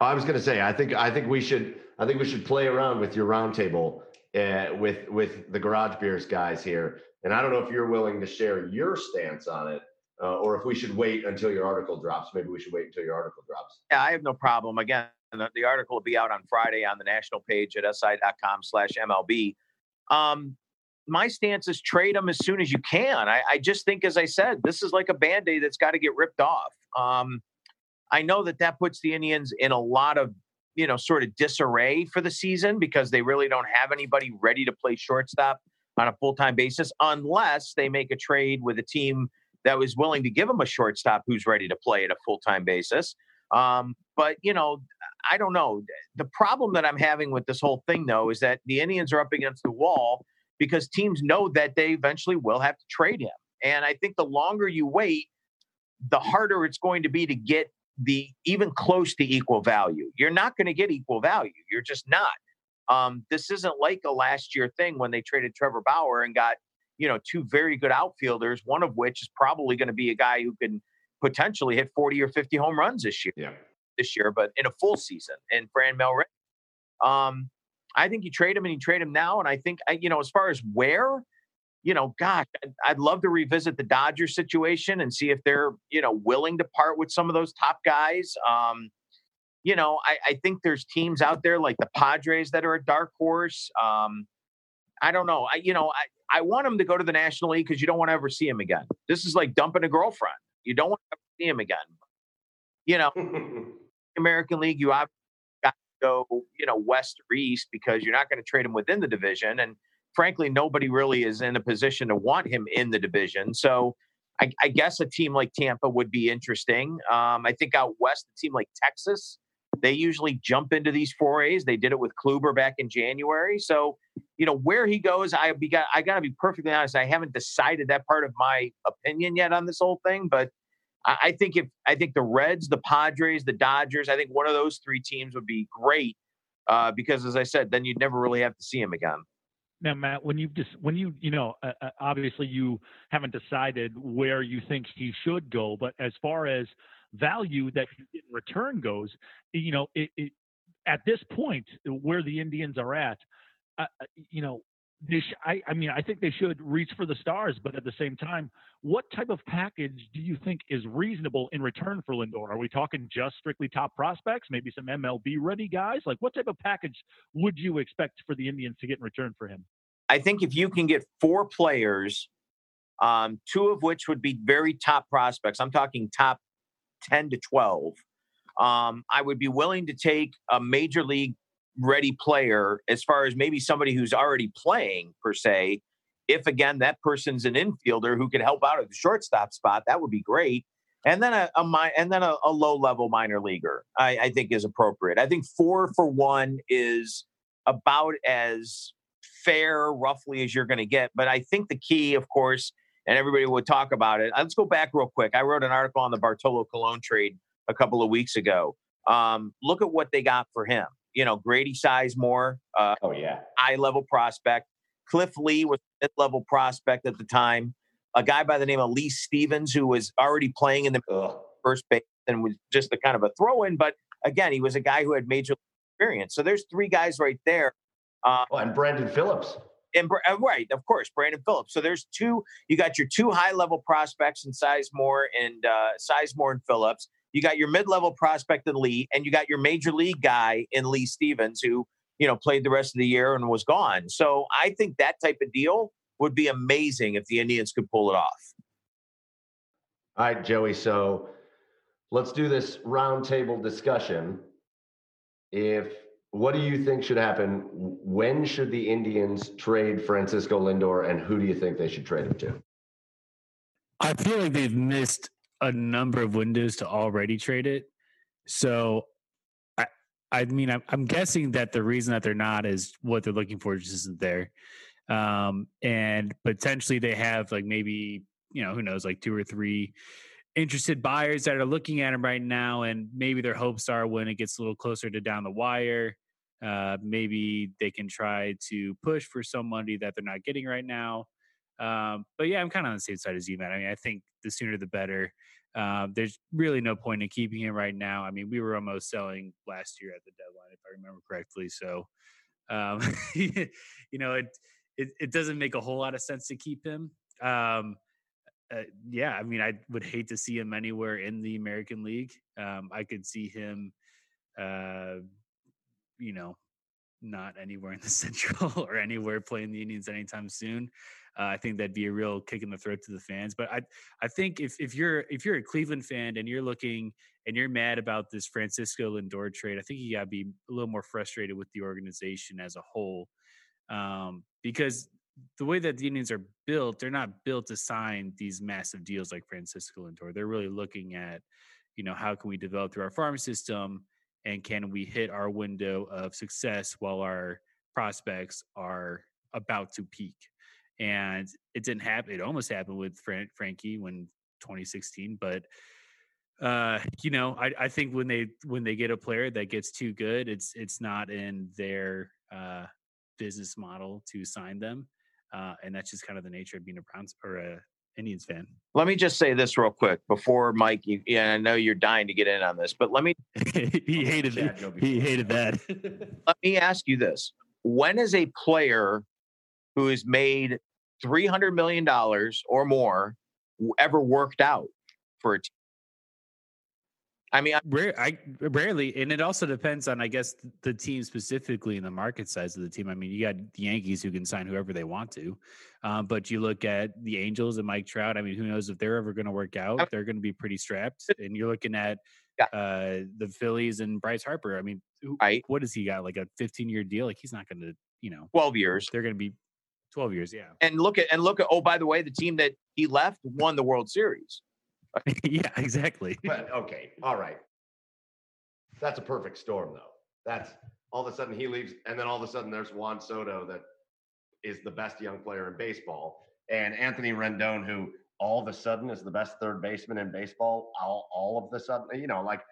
S3: I was going to say, I think I think we should I think we should play around with your roundtable uh, with with the Garage Beers guys here, and I don't know if you're willing to share your stance on it, uh, or if we should wait until your article drops. Maybe we should wait until your article drops.
S7: Yeah, I have no problem. Again, the, the article will be out on Friday on the national page at si.com slash MLB. Um, my stance is trade them as soon as you can. I, I just think, as I said, this is like a band aid that's got to get ripped off. Um, I know that that puts the Indians in a lot of, you know, sort of disarray for the season because they really don't have anybody ready to play shortstop on a full time basis unless they make a trade with a team that was willing to give them a shortstop who's ready to play at a full time basis. Um, but, you know, I don't know. The problem that I'm having with this whole thing, though, is that the Indians are up against the wall because teams know that they eventually will have to trade him. And I think the longer you wait, the harder it's going to be to get the even close to equal value. You're not going to get equal value. You're just not. Um, this isn't like a last year thing when they traded Trevor Bauer and got you know two very good outfielders, one of which is probably going to be a guy who can potentially hit 40 or 50 home runs this year.
S3: Yeah.
S7: This year, but in a full season, and Franmil Um, I think you trade him and you trade him now. And I think, you know, as far as where, you know, gosh, I'd love to revisit the Dodgers situation and see if they're, you know, willing to part with some of those top guys. Um, you know, I, I think there's teams out there like the Padres that are a dark horse. Um, I don't know. I, you know, I, I want him to go to the National League because you don't want to ever see him again. This is like dumping a girlfriend. You don't want to ever see him again. You know, American League, you obviously got to go, you know, west or east because you're not going to trade him within the division. And frankly, nobody really is in a position to want him in the division. So I, I guess a team like Tampa would be interesting. Um, I think out west, a team like Texas, they usually jump into these forays. They did it with Kluber back in January. So, you know, where he goes, I be got I gotta be perfectly honest. I haven't decided that part of my opinion yet on this whole thing, but I, I think if I think the Reds, the Padres, the Dodgers, I think one of those three teams would be great. Uh, because as I said, then you'd never really have to see him again.
S6: Now, Matt, when you just when you you know uh, uh, obviously you haven't decided where you think he should go, but as far as value that you get in return goes, you know, it, it, at this point where the Indians are at, uh, uh you know, they sh- I, I mean, I think they should reach for the stars, but at the same time, what type of package do you think is reasonable in return for Lindor? Are we talking just strictly top prospects, maybe some MLB ready guys? Like, what type of package would you expect for the Indians to get in return for him?
S7: I think if you can get four players, um, two of which would be very top prospects, I'm talking top 10 to 12, um, I would be willing to take a major league ready player as far as maybe somebody who's already playing per se. If again that person's an infielder who could help out at the shortstop spot, that would be great. And then a, a and then a, a, low level minor leaguer, I, I think is appropriate. I think four for one is about as fair, roughly, as you're going to get. But I think the key, of course, and everybody would talk about it. Let's go back real quick. I wrote an article on the Bartolo Colon trade a couple of weeks ago. Um, look at what they got for him you know, Grady Sizemore. Uh,
S3: oh yeah,
S7: high level prospect. Cliff Lee was a mid level prospect at the time. A guy by the name of Lee Stevens, who was already playing in the Ugh. first base and was just a kind of a throw in, but again, he was a guy who had major experience. So there's three guys right there.
S3: Uh, oh, and Brandon Phillips.
S7: And uh, right, of course, Brandon Phillips. So there's two. You got your two high level prospects in Sizemore and uh, Sizemore and Phillips. You got your mid-level prospect in Lee, and you got your major league guy in Lee Stevens, who you know played the rest of the year and was gone. So I think that type of deal would be amazing if the Indians could pull it off.
S3: All right, Joey. So let's do this roundtable discussion. If what do you think should happen? When should the Indians trade Francisco Lindor, and who do you think they should trade him to?
S5: I feel like they've missed a number of windows to already trade it. So I I mean I'm, I'm guessing that the reason that they're not is what they're looking for just isn't there. Um, and potentially they have like maybe you know who knows like two or three interested buyers that are looking at him right now and maybe their hopes are when it gets a little closer to down the wire uh, maybe they can try to push for some money that they're not getting right now um, but yeah, I'm kind of on the same side as you, man. I mean, I think the sooner the better. Uh, there's really no point in keeping him right now. I mean, we were almost selling last year at the deadline, if I remember correctly. So, um, you know, it, it, it doesn't make a whole lot of sense to keep him. Um, uh, yeah, I mean, I would hate to see him anywhere in the American League. Um, I could see him, uh, you know, not anywhere in the Central or anywhere playing the Indians anytime soon. Uh, I think that'd be a real kick in the throat to the fans. But I, I think if if you're if you're a Cleveland fan and you're looking and you're mad about this Francisco Lindor trade, I think you got to be a little more frustrated with the organization as a whole, um, because the way that the Indians are built, they're not built to sign these massive deals like Francisco Lindor. They're really looking at, you know, how can we develop through our farm system and can we hit our window of success while our prospects are about to peak? And it didn't happen. It almost happened with Fran- Frankie when 2016, but uh, you know, I, I think when they when they get a player that gets too good, it's it's not in their uh, business model to sign them uh, and that's just kind of the nature of being a Browns or a Indians fan.
S7: Let me just say this real quick before Mike. You, yeah, I know you're dying to get in on this, but let me.
S4: he hated that. He hated that.
S7: let me ask you this: When is a player who has made three hundred million dollars or more ever worked out for a team? I mean,
S5: Rare, I rarely, and it also depends on, I guess, the team specifically and the market size of the team. I mean, you got the Yankees who can sign whoever they want to, um, but you look at the Angels and Mike Trout. I mean, who knows if they're ever going to work out? They're going to be pretty strapped. And you're looking at uh, the Phillies and Bryce Harper. I mean, who, right. what does he got? Like a 15 year deal? Like he's not going to, you know,
S7: 12 years.
S5: They're going to be 12 years. Yeah.
S7: And look at and look at. Oh, by the way, the team that he left won the World Series.
S5: yeah, exactly.
S3: But okay, all right. That's a perfect storm, though. That's all of a sudden he leaves, and then all of a sudden there's Juan Soto that is the best young player in baseball, and Anthony Rendon, who all of a sudden is the best third baseman in baseball. All all of the sudden, you know, like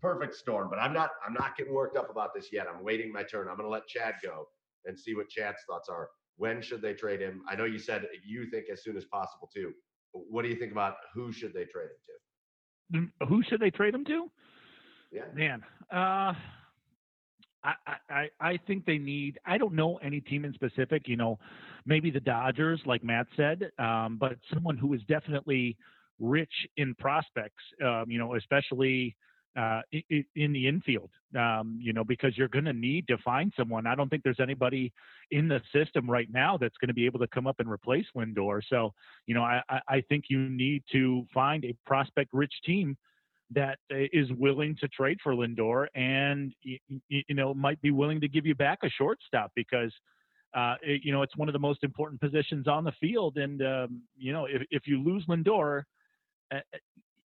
S3: perfect storm. But I'm not I'm not getting worked up about this yet. I'm waiting my turn. I'm going to let Chad go and see what Chad's thoughts are. When should they trade him? I know you said you think as soon as possible too. What do you think about who should they trade him
S6: to? Who should they trade him to?
S3: Yeah.
S6: Man, uh, I, I I think they need. I don't know any team in specific. You know, maybe the Dodgers, like Matt said, um, but someone who is definitely rich in prospects. Um, you know, especially uh, in, the infield. Um, you know, because you're going to need to find someone. I don't think there's anybody in the system right now that's going to be able to come up and replace Lindor. So, you know, I I think you need to find a prospect-rich team that uh, willing to trade for Lindor and you, know might be willing to give you back a shortstop because uh, it, you know it's one of the most important positions on the field and um, you know if, if you lose Lindor uh,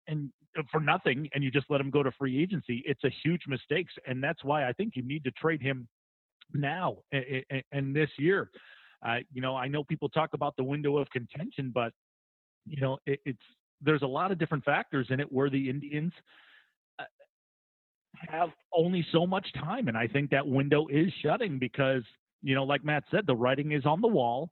S6: and for nothing and you just let him go to free agency it's a huge mistake and that's why I think you need to trade him now and, and this year uh, you know I know people talk about the window of contention but you know it, it's there's a lot of different factors in it where the Indians uh, have only so much time. And I think that window is shutting because, you know, like Matt said, the writing is on the wall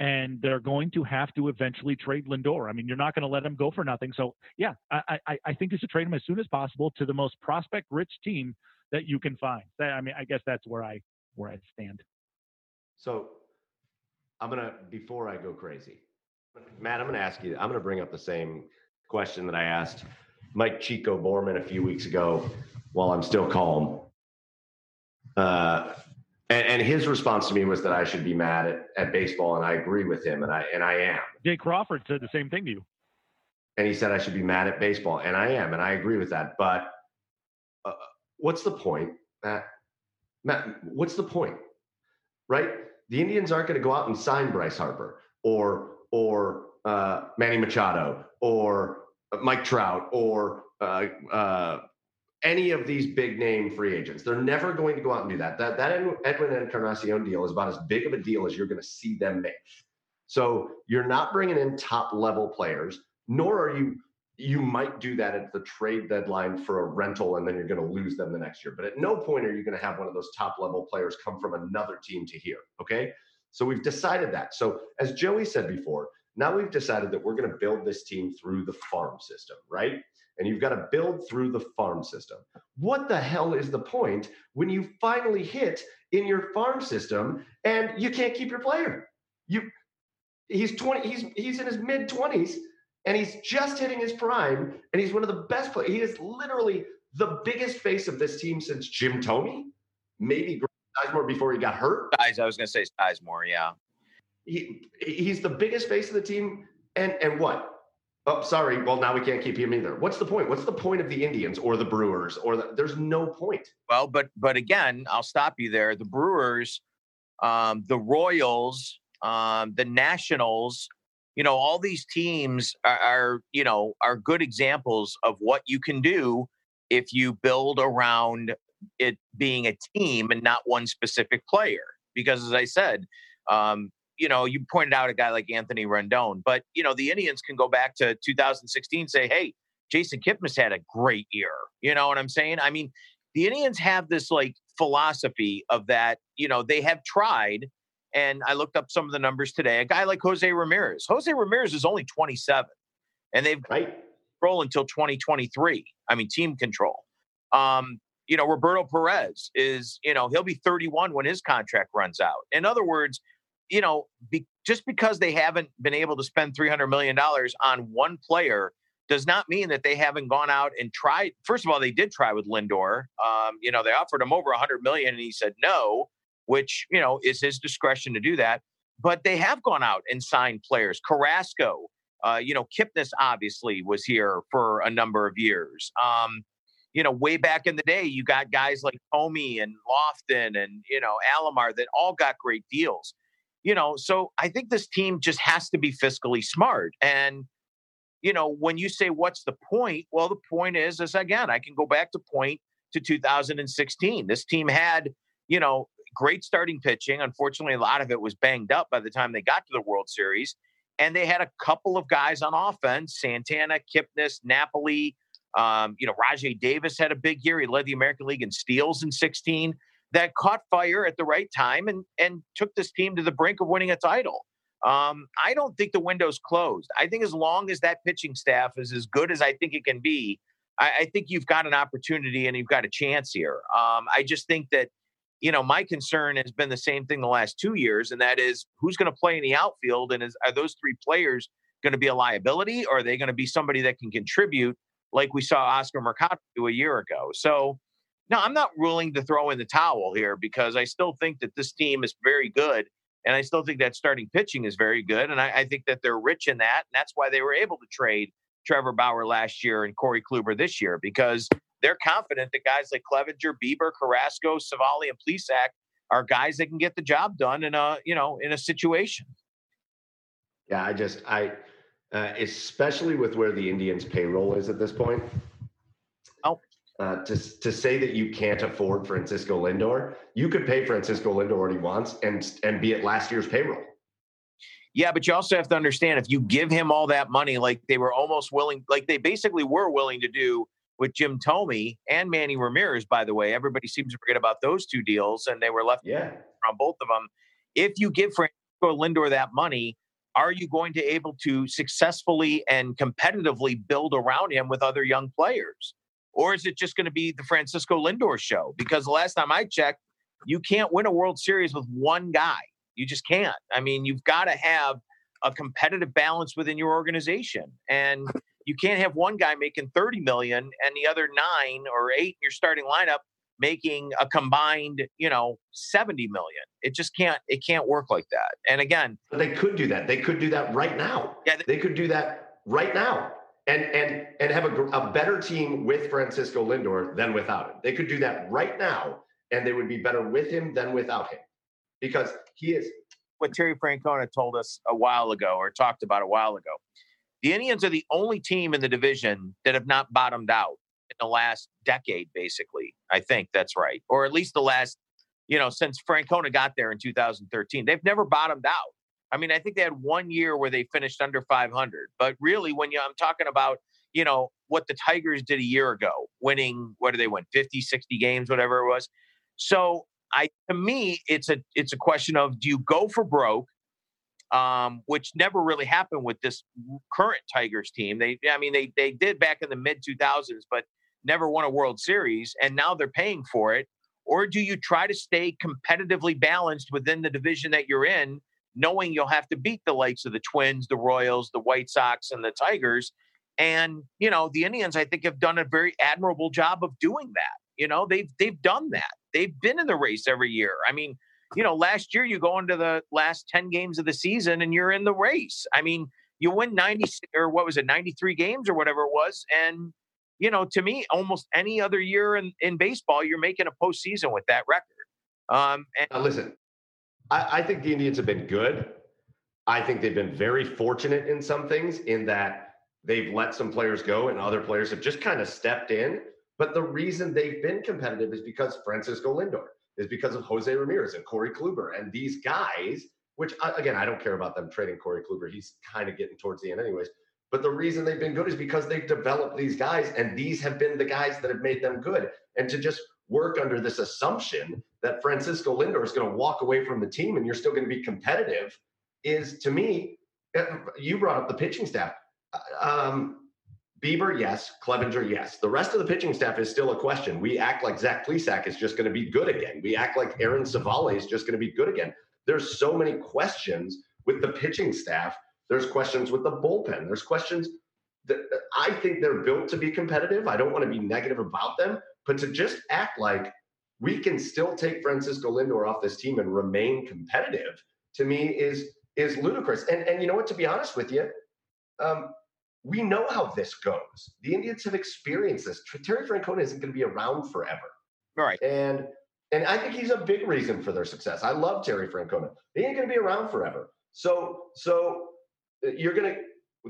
S6: and they're going to have to eventually trade Lindor. I mean, you're not going to let him go for nothing. So, yeah, I, I, I think you should trade him as soon as possible to the most prospect rich team that you can find. I mean, I guess that's where I where I stand.
S3: So, I'm gonna before I go crazy, Matt, I'm to ask you, I'm to bring up the same question that I asked Mike Chico Borman a few weeks ago while I'm still calm. Uh, and, and, his response to me was that I should be mad at, at baseball, and I agree with him, and I and I am.
S6: Jay Crawford said the same thing to you.
S3: And he said I should be mad at baseball, and I am, and I agree with that. But uh, what's the point, Matt? Matt, what's the point? Right? The Indians aren't going to go out and sign Bryce Harper or or uh, Manny Machado or Mike Trout or uh, uh, any of these big name free agents. They're never going to go out and do that. That that Edwin Encarnacion deal is about as big of a deal as you're going to see them make. So you're not bringing in top level players, nor are you. You might do that at the trade deadline for a rental, and then you're going to lose them the next year. But at no point are you going to have one of those top level players come from another team to here. Okay, so we've decided that. So as Joey said before, now we've decided that we're going to build this team through the farm system, right? And you've got to build through the farm system. What the hell is the point when you finally hit in your farm system and you can't keep your player? You he's 20 he's he's in his mid 20s and he's just hitting his prime and he's one of the best players. He is literally the biggest face of this team since Jim Thome, maybe Sizemore before he got hurt.
S7: Guys, I was going to say Sizemore, yeah.
S3: He he's the biggest face of the team, and and what? Oh, sorry. Well, now we can't keep him either. What's the point? What's the point of the Indians or the Brewers or the, there's no point.
S7: Well, but but again, I'll stop you there. The Brewers, um, the Royals, um, the Nationals, you know, all these teams are, are you know are good examples of what you can do if you build around it being a team and not one specific player. Because as I said, um, you know, you pointed out a guy like Anthony Rendon, but you know, the Indians can go back to 2016, say, hey, Jason Kipnis had a great year. You know what I'm saying? I mean, the Indians have this like philosophy of that, you know, they have tried. And I looked up some of the numbers today. A guy like Jose Ramirez. Jose Ramirez is only 27, and they've
S3: right.
S7: control until 2023. I mean, team control. Um, you know, Roberto Perez is, you know, he'll be 31 when his contract runs out. In other words, you know, be, just because they haven't been able to spend $300 million on one player does not mean that they haven't gone out and tried. First of all, they did try with Lindor. Um, you know, they offered him over 100 million and he said no, which, you know, is his discretion to do that. But they have gone out and signed players. Carrasco, uh, you know, Kipnis obviously was here for a number of years. Um, you know, way back in the day, you got guys like Thome and Lofton and, you know, Alomar that all got great deals. You know, so I think this team just has to be fiscally smart. And, you know, when you say what's the point? Well, the point is, is again, I can go back to point to 2016. This team had, you know, great starting pitching. Unfortunately, a lot of it was banged up by the time they got to the World Series. And they had a couple of guys on offense Santana, Kipnis, Napoli, um, you know, Rajai Davis had a big year. He led the American League in steals in 16 that caught fire at the right time and, and took this team to the brink of winning a title. Um, I don't think the window's closed. I think as long as that pitching staff is as good as I think it can be, I, I think you've got an opportunity and you've got a chance here. Um, I just think that, you know, my concern has been the same thing the last two years, and that is who's going to play in the outfield, and is are those three players going to be a liability, or are they going to be somebody that can contribute? like we saw Oscar Mercado do a year ago. So, no, I'm not ruling to throw in the towel here because I still think that this team is very good. And I still think that starting pitching is very good. And I, I think that they're rich in that. And that's why they were able to trade Trevor Bauer last year and Corey Kluber this year because they're confident that guys like Clevinger, Bieber, Carrasco, Civale, and Plesac are guys that can get the job done in a you know in a situation.
S3: Yeah, I just I uh, especially with where the Indians' payroll is at this point. Uh, to, to say that you can't afford Francisco Lindor, you could pay Francisco Lindor what he wants and and be at last year's payroll.
S7: Yeah, but you also have to understand if you give him all that money, like they were almost willing, like they basically were willing to do with Jim Thome and Manny Ramirez. By the way, everybody seems to forget about those two deals, and they were left
S3: yeah.
S7: on both of them. If you give Francisco Lindor that money, are you going to able to successfully and competitively build around him with other young players? Or is it just going to be the Francisco Lindor show? Because the last time I checked, you can't win a World Series with one guy. You just can't. I mean, you've got to have a competitive balance within your organization. And you can't have one guy making 30 million and the other nine or eight in your starting lineup making a combined, you know, 70 million. It just can't it can't work like that. And again,
S3: they could do that. They could do that right now.
S7: Yeah,
S3: they, they could do that right now. And and and have a, a better team with Francisco Lindor than without him. They could do that right now and they would be better with him than without him. Because he is
S7: what Terry Francona told us a while ago or talked about a while ago. The Indians are the only team in the division that have not bottomed out in the last decade, basically. I think that's right, or at least the last, you know, since Francona got there in 2013. They've never bottomed out. I mean, I think they had one year where they finished under 500, but really, when you, I'm talking about, you know, what the Tigers did a year ago, winning, what do they win, 50, 60 games, whatever it was. So I, to me, it's a, it's a question of do you go for broke um, which never really happened with this current Tigers team. They, I mean, they they did back in the mid 2000s, but never won a World Series, and now they're paying for it. Or do you try to stay competitively balanced within the division that you're in, knowing you'll have to beat the likes of the Twins, the Royals, the White Sox, and the Tigers? And you know, the Indians, I think, have done a very admirable job of doing that. You know, they've they've done that. They've been in the race every year. I mean, you know, last year you go into the last 10 games of the season and you're in the race. I mean, you win 90 or what was it, 93 games or whatever it was. And, you know, to me, almost any other year in, in baseball, you're making a postseason with that record. Um, and
S3: now listen, I, I think the Indians have been good. I think they've been very fortunate in some things in that they've let some players go and other players have just kind of stepped in. But the reason they've been competitive is because Francisco Lindor is because of Jose Ramirez and Corey Kluber and these guys, which uh, again, I don't care about them trading Corey Kluber. He's kind of getting towards the end, anyways. But the reason they've been good is because they've developed these guys, and these have been the guys that have made them good. And to just work under this assumption that Francisco Lindor is going to walk away from the team and you're still going to be competitive is, to me, eh, you brought up the pitching staff. Uh, um, Bieber, yes. Clevinger, yes. The rest of the pitching staff is still a question. We act like Zach Plesac is just going to be good again. We act like Aaron Civale is just going to be good again. There's so many questions with the pitching staff. There's questions with the bullpen. There's questions that I think they're built to be competitive. I don't want to be negative about them, but to just act like we can still take Francisco Lindor off this team and remain competitive to me is is ludicrous. And and you know what? To be honest with you, um, we know how this goes. The Indians have experienced this. Terry Francona isn't going to be around forever.
S7: Right.
S3: And and I think he's a big reason for their success. I love Terry Francona. He ain't going to be around forever. So so uh, you're going to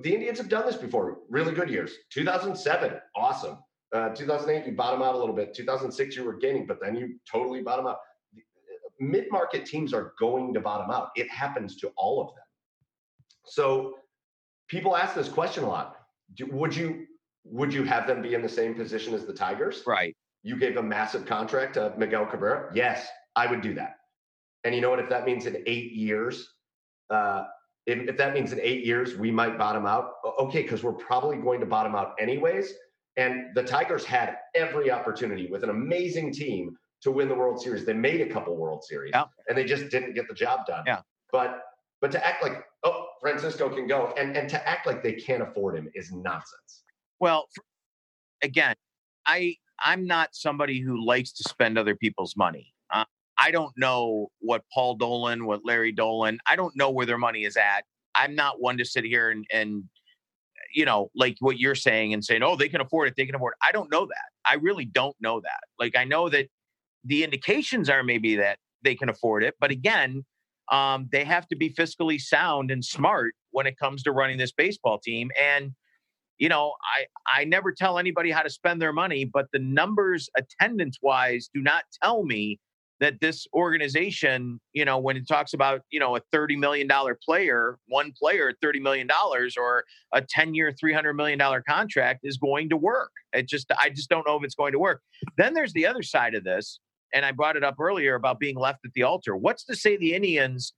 S3: the Indians have done this before. Really good years. 2007, awesome. Uh, 2008, you bottom out a little bit. 2006, you were gaining, but then you totally bottom out. Mid-market teams are going to bottom out. It happens to all of them. So people ask this question a lot. Do, would you would you have them be in the same position as the Tigers?
S7: Right.
S3: You gave a massive contract to Miguel Cabrera. Yes, I would do that. And you know what? If that means in eight years, uh, if, if that means in eight years we might bottom out, okay, because we're probably going to bottom out anyways. And the Tigers had every opportunity with an amazing team to win the World Series. They made a couple World Series,
S7: yeah.
S3: and they just didn't get the job done.
S7: Yeah.
S3: But but to act like oh Francisco can go and and to act like they can't afford him is nonsense.
S7: Well, again, I I'm not somebody who likes to spend other people's money. Uh, I don't know what Paul Dolan, what Larry Dolan, I don't know where their money is at. I'm not one to sit here and and you know, like what you're saying and saying, oh, they can afford it, they can afford it. I don't know that. I really don't know that. Like I know that the indications are maybe that they can afford it, but again, um, they have to be fiscally sound and smart when it comes to running this baseball team. And you know, I I never tell anybody how to spend their money, but the numbers attendance wise do not tell me that this organization, you know, when it talks about, you know, a $30 million player, one player at $30 million or a 10 year, $300 million contract is going to work. It just, I just don't know if it's going to work. Then there's the other side of this and I brought it up earlier about being left at the altar. What's to say the Indians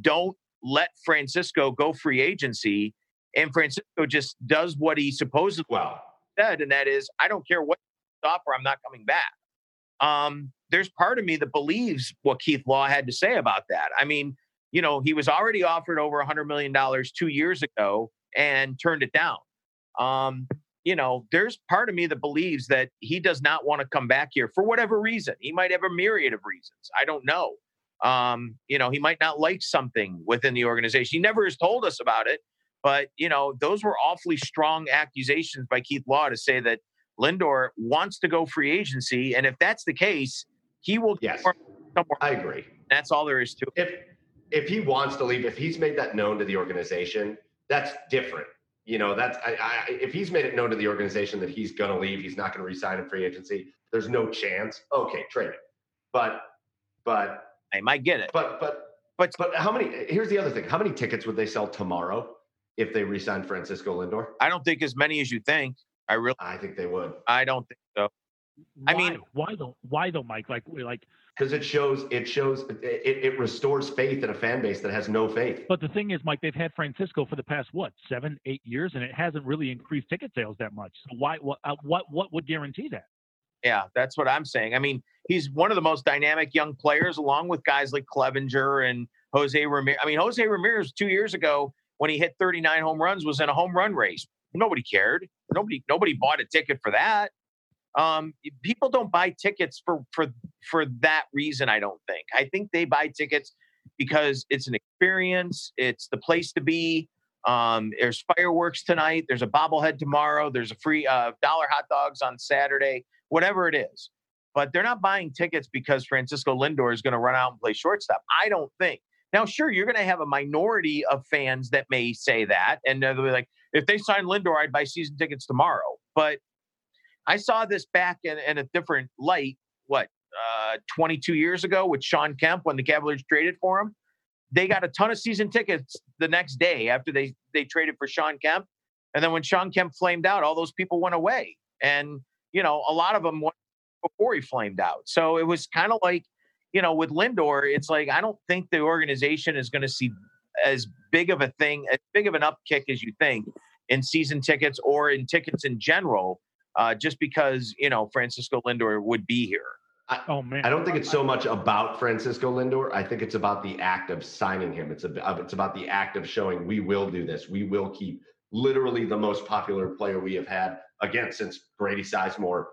S7: don't let Francisco go free agency and Francisco just does what he supposedly
S3: well.
S7: said, and that is, I don't care what offer, I'm not coming back. Um, there's part of me that believes what Keith Law had to say about that. I mean, you know, he was already offered over a $100 million two years ago and turned it down. Um, you know, there's part of me that believes that he does not want to come back here for whatever reason. He might have a myriad of reasons. I don't know. Um, you know, he might not like something within the organization. He never has told us about it, but you know, those were awfully strong accusations by Keith Law to say that Lindor wants to go free agency, and if that's the case, he will.
S3: Yes,
S7: somewhere.
S3: I agree.
S7: That's all there is to
S3: it. If if he wants to leave, if he's made that known to the organization, that's different you know, that's I, I, if he's made it known to the organization that he's going to leave, he's not going to resign in free agency. There's no chance. Okay, trade it. But, but
S7: I might get it.
S3: But, but, but, but how many? Here's the other thing: how many tickets would they sell tomorrow if they resign Francisco Lindor?
S7: I don't think as many as you think. I really,
S3: I think they would.
S7: I don't think so.
S6: Why?
S7: I mean-
S6: why though? Why though, Mike? Like, like,
S3: because it shows it shows it, it restores faith in a fan base that has no faith.
S6: but the thing is, Mike, they've had Francisco for the past what seven, eight years, and it hasn't really increased ticket sales that much. So why? What? Uh, what? What would guarantee that?
S7: Yeah, that's what I'm saying. I mean, he's one of the most dynamic young players, along with guys like Clevinger and Jose Ramirez. I mean, Jose Ramirez two years ago when he hit 39 home runs was in a home run race. Nobody cared. Nobody nobody bought a ticket for that. Um, people don't buy tickets for for for that reason. I don't think. I think they buy tickets because it's an experience. It's the place to be. Um, there's fireworks tonight. There's a bobblehead tomorrow. There's a free uh, dollar hot dogs on Saturday. Whatever it is, but they're not buying tickets because Francisco Lindor is going to run out and play shortstop. I don't think. Now, sure, you're going to have a minority of fans that may say that, and they'll be like, if they sign Lindor, I'd buy season tickets tomorrow. But I saw this back in, in a different light. What, uh, 22 years ago with Shawn Kemp when the Cavaliers traded for him? They got a ton of season tickets the next day after they they traded for Shawn Kemp, and then when Shawn Kemp flamed out, all those people went away, and you know a lot of them went before he flamed out. So it was kind of like, you know, with Lindor, it's like I don't think the organization is going to see as big of a thing, as big of an upkick as you think in season tickets or in tickets in general, uh, just because you know Francisco Lindor would be here.
S6: Oh man,
S3: I don't think it's so much about Francisco Lindor. I think it's about the act of signing him. It's a, it's about the act of showing we will do this. We will keep literally the most popular player we have had again since Grady Sizemore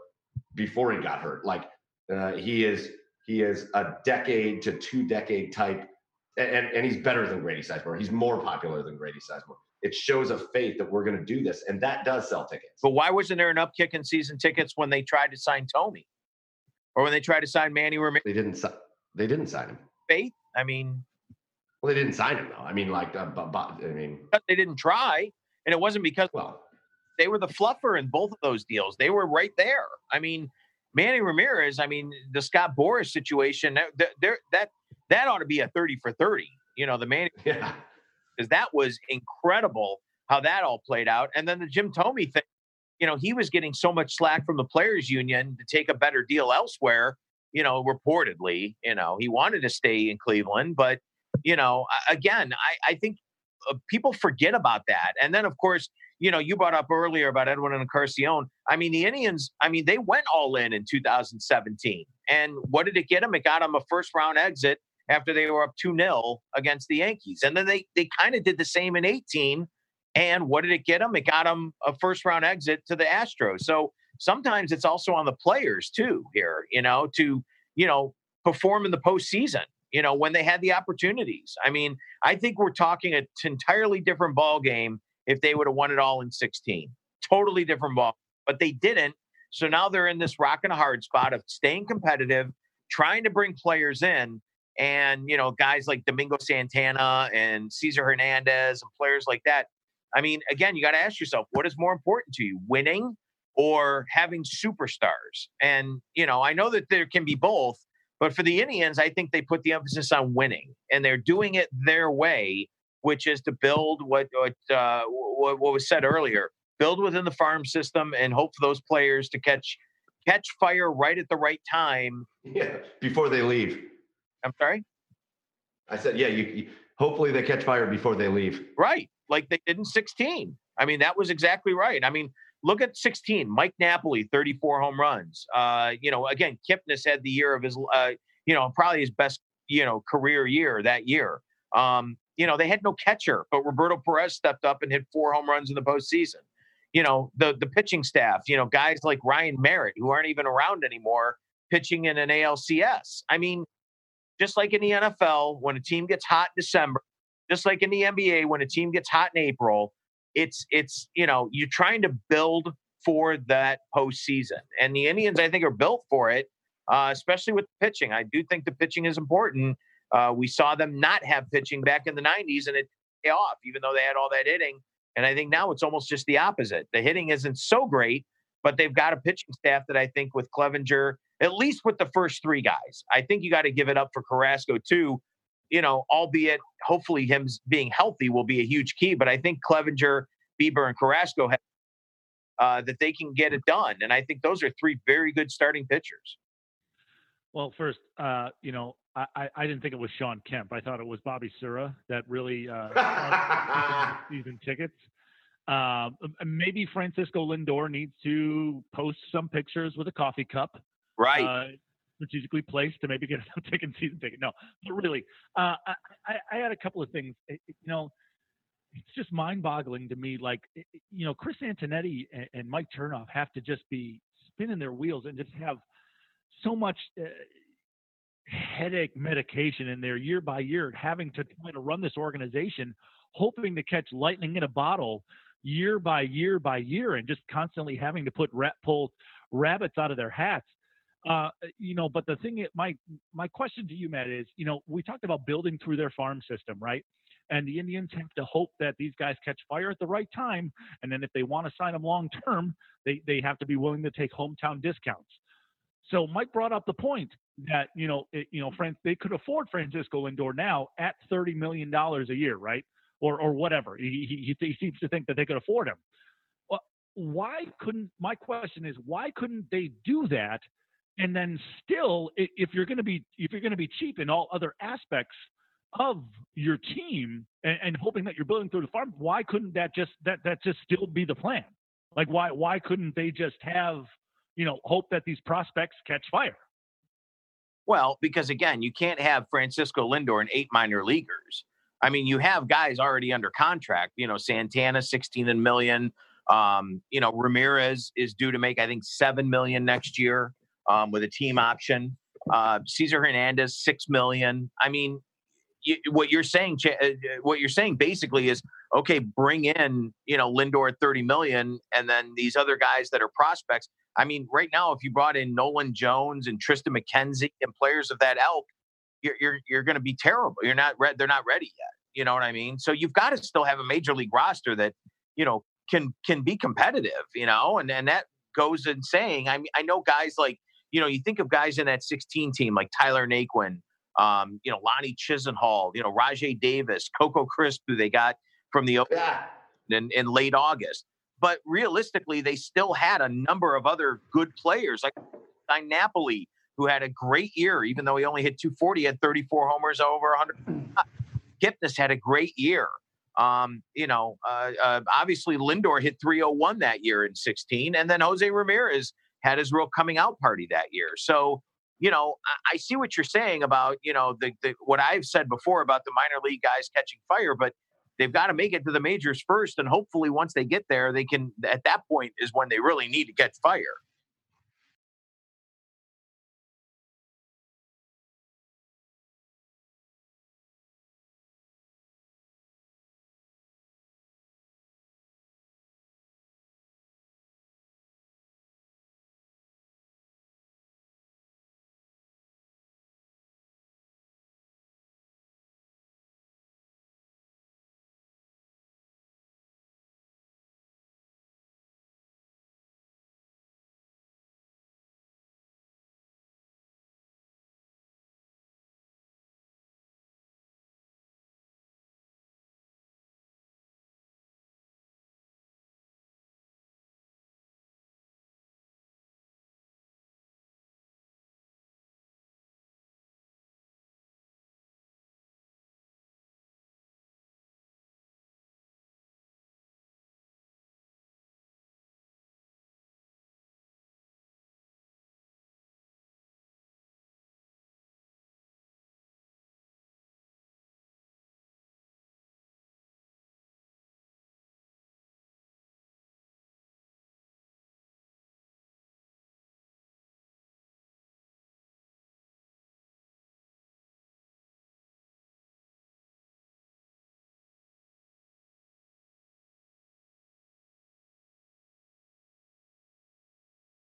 S3: before he got hurt. Like uh, he is he is a decade to two decade type, and and he's better than Grady Sizemore. He's more popular than Grady Sizemore. It shows a faith that we're going to do this, and that does sell tickets.
S7: But why wasn't there an upkick in season tickets when they tried to sign Thome, or when they tried to sign Manny Ramirez?
S3: They didn't. They didn't sign him.
S7: Faith? I mean,
S3: Well, they didn't sign him though. I mean, like, uh, but, but I mean,
S7: they didn't try, and it wasn't because
S3: well,
S7: they were the fluffer in both of those deals. They were right there. I mean, Manny Ramirez. I mean, the Scott Boras situation. That that that, that ought to be a thirty for thirty. You know, the Manny
S3: yeah.
S7: Because that was incredible how that all played out. And then the Jim Thome thing. You know, he was getting so much slack from the players' union to take a better deal elsewhere. You know, reportedly, you know, he wanted to stay in Cleveland, but you know, again, I, I think uh, people forget about that. And then, of course, you know, you brought up earlier about Edwin and Encarnacion. I mean, the Indians, I mean, they went all in in 2017. And what did it get them? It got them a first round exit after they were up 2 0 against the Yankees. And then they, they kind of did the same in 18. And what did it get them? It got them a first round exit to the Astros. So sometimes it's also on the players too here, you know, to, you know, perform in the postseason, you know, when they had the opportunities. I mean, I think we're talking an entirely different ball game if they would have won it all in 16. Totally different ball, but they didn't. So now they're in this rock and a hard spot of staying competitive, trying to bring players in. And, you know, guys like Domingo Santana and Cesar Hernandez and players like that. I mean, again, you got to ask yourself, what is more important to you, winning or having superstars? And, you know, I know that there can be both, but for the Indians, I think they put the emphasis on winning and they're doing it their way, which is to build what, what, uh, what, what was said earlier build within the farm system and hope for those players to catch catch fire right at the right time.
S3: Yeah. Before they leave,
S7: I'm sorry,
S3: I said, yeah. You, you hopefully they catch fire before they leave.
S7: right? Like they did in 16. I mean, that was exactly right. I mean, look at 16. Mike Napoli, 34 home runs. Uh, you know, again, Kipnis had the year of his, uh, you know, probably his best, you know, career year that year. Um, you know, they had no catcher, but Roberto Perez stepped up and hit four home runs in the postseason. You know, the the pitching staff, you know, guys like Ryan Merritt, who aren't even around anymore, pitching in an ALCS. I mean, just like in the NFL, when a team gets hot in December, just like in the NBA, when a team gets hot in April, it's it's you know you're trying to build for that postseason, and the Indians I think are built for it, uh, especially with pitching. I do think the pitching is important. Uh, we saw them not have pitching back in the '90s, and it paid off, even though they had all that hitting. And I think now it's almost just the opposite. The hitting isn't so great, but they've got a pitching staff that I think with Clevinger, at least with the first three guys, I think you got to give it up for Carrasco too. You know, albeit hopefully him being healthy will be a huge key. But I think Clevinger, Bieber, and Carrasco have uh, that they can get it done. And I think those are three very good starting pitchers.
S6: Well, first, uh, you know, I, I didn't think it was Shawn Kemp. I thought it was Bobby Sura that really uh, season tickets. Um, maybe Francisco Lindor needs to post some pictures with a coffee cup,
S7: right?
S6: Uh, strategically placed to maybe get a ticket season ticket. No, but really, uh, I, I had a couple of things. you know, it's just mind-boggling to me. Like, you know, Chris Antonetti and, and Mike Chernoff have to just be spinning their wheels and just have so much uh, headache medication in there year by year, having to try to run this organization, hoping to catch lightning in a bottle year by year by year, and just constantly having to put rat pull rabbits out of their hats. Uh, you know, but the thing, my my question to you, Matt, is, you know, we talked about building through their farm system, right? And the Indians have to hope that these guys catch fire at the right time, and then if they want to sign them long term, they they have to be willing to take hometown discounts. So Mike brought up the point that you know, it, you know, they could afford Francisco Lindor now at thirty million dollars a year, right? Or or whatever. He, he he seems to think that they could afford him. Well, why couldn't? My question is, why couldn't they do that? And then still, if you're going to be if you're going to be cheap in all other aspects of your team and, and hoping that you're building through the farm, why couldn't that just that that just still be the plan? Like why why couldn't they just have you know, hope that these prospects catch fire.
S7: Well, because again, you can't have Francisco Lindor and eight minor leaguers. I mean, you have guys already under contract. You know, Santana, 16 and million. Um, you know, Ramirez is due to make, I think, seven million next year um, with a team option. Uh, Cesar Hernandez, six million. I mean, you, what you're saying, uh, what you're saying basically is, okay, bring in, you know, Lindor at 30 million, and then these other guys that are prospects I mean, right now, if you brought in Nolan Jones and Triston McKenzie and players of that elk, you're you're, you're going to be terrible. You're not re- they're not ready yet. You know what I mean? So you've got to still have a major league roster that you know can can be competitive. You know, and and that goes in saying. I mean, I know guys like you know you think of guys in that 16 team like Tyler Naquin, um, you know Lonnie Chisenhall, you know Rajay Davis, Coco Crisp, who they got from the yeah. in, in late August. But realistically, they still had a number of other good players, like Napoli, who had a great year, even though he only hit 240, had 34 homers over 100. Kipnis had a great year. Um, you know, uh, uh, obviously Lindor hit 301 that year in 16, and then Jose Ramirez had his real coming out party that year. So, you know, I, I see what you're saying about, you know, the, the what I've said before about the minor league guys catching fire, but they've got to make it to the majors first and hopefully once they get there they can at that point is when they really need to get fire